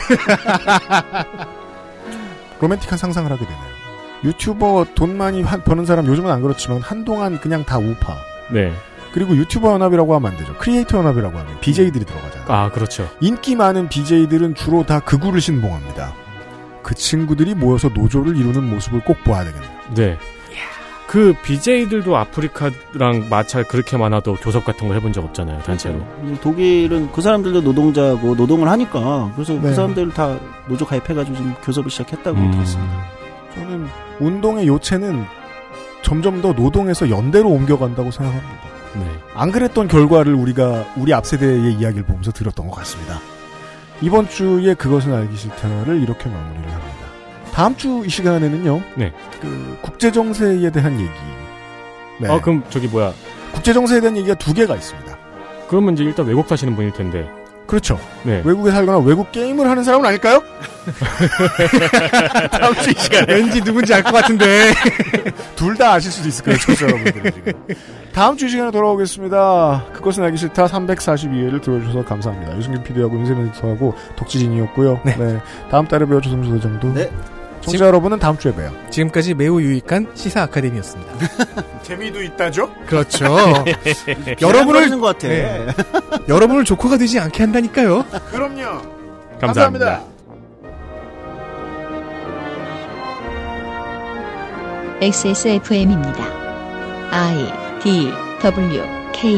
로맨틱한 상상을 하게 되네요. 유튜버 돈 많이 한- 버는 사람 요즘은 안 그렇지만 한동안 그냥 다 우파. 네. 그리고 유튜버 연합이라고 하면 안 되죠. 크리에이터 연합이라고 하면 BJ들이 들어가잖아요. 아, 그렇죠. 인기 많은 BJ들은 주로 다 극우를 신봉합니다. 그 친구들이 모여서 노조를 이루는 모습을 꼭 보아야 되겠네요. 네. 그 BJ들도 아프리카랑 마찰 그렇게 많아도 교섭 같은 거 해본 적 없잖아요, 단체로. 이 독일은 그 사람들도 노동자고 노동을 하니까 그래서 네. 그 사람들 다 노조 가입해가지고 지금 교섭을 시작했다고 음. 들었습니다. 저는 운동의 요체는 점점 더 노동에서 연대로 옮겨간다고 생각합니다. 네. 안 그랬던 결과를 우리가 우리 앞 세대의 이야기를 보면서 들었던 것 같습니다. 이번 주에 그것은 알기 싫다를 이렇게 마무리를 합니다. 다음 주 이 시간에는요. 네. 그 국제 정세에 대한 얘기. 네. 아, 그럼 저기 뭐야. 국제 정세에 대한 얘기가 두 개가 있습니다. 그러면 이제 일단 외국 사시는 분일 텐데. 그렇죠. 네. 외국에 살거나 외국 게임을 하는 사람은 아닐까요? 다음 주 이 시간에 왠지 누군지 알 것 같은데. 둘 다 아실 수도 있을 거예요, 청취자 여러분들 지금. 다음 주 이 시간에 돌아오겠습니다. 그것은 알기 싫다 342회를 들어주셔서 감사합니다. 유승균 PD하고 윤세민 에디터하고 덕지진이었고요. 네. 다음 달에 뵈어 조성수 대장도. 네. 청취자 여러분은 다음 주에 봬요. 지금까지 매우 유익한 시사 아카데미였습니다. 재미도 있다죠? 그렇죠. 여러분을 여러분을 것 같아. 네. 여러분을 조커가 되지 않게 한다니까요. 그럼요. 감사합니다. XSFM입니다. I D W K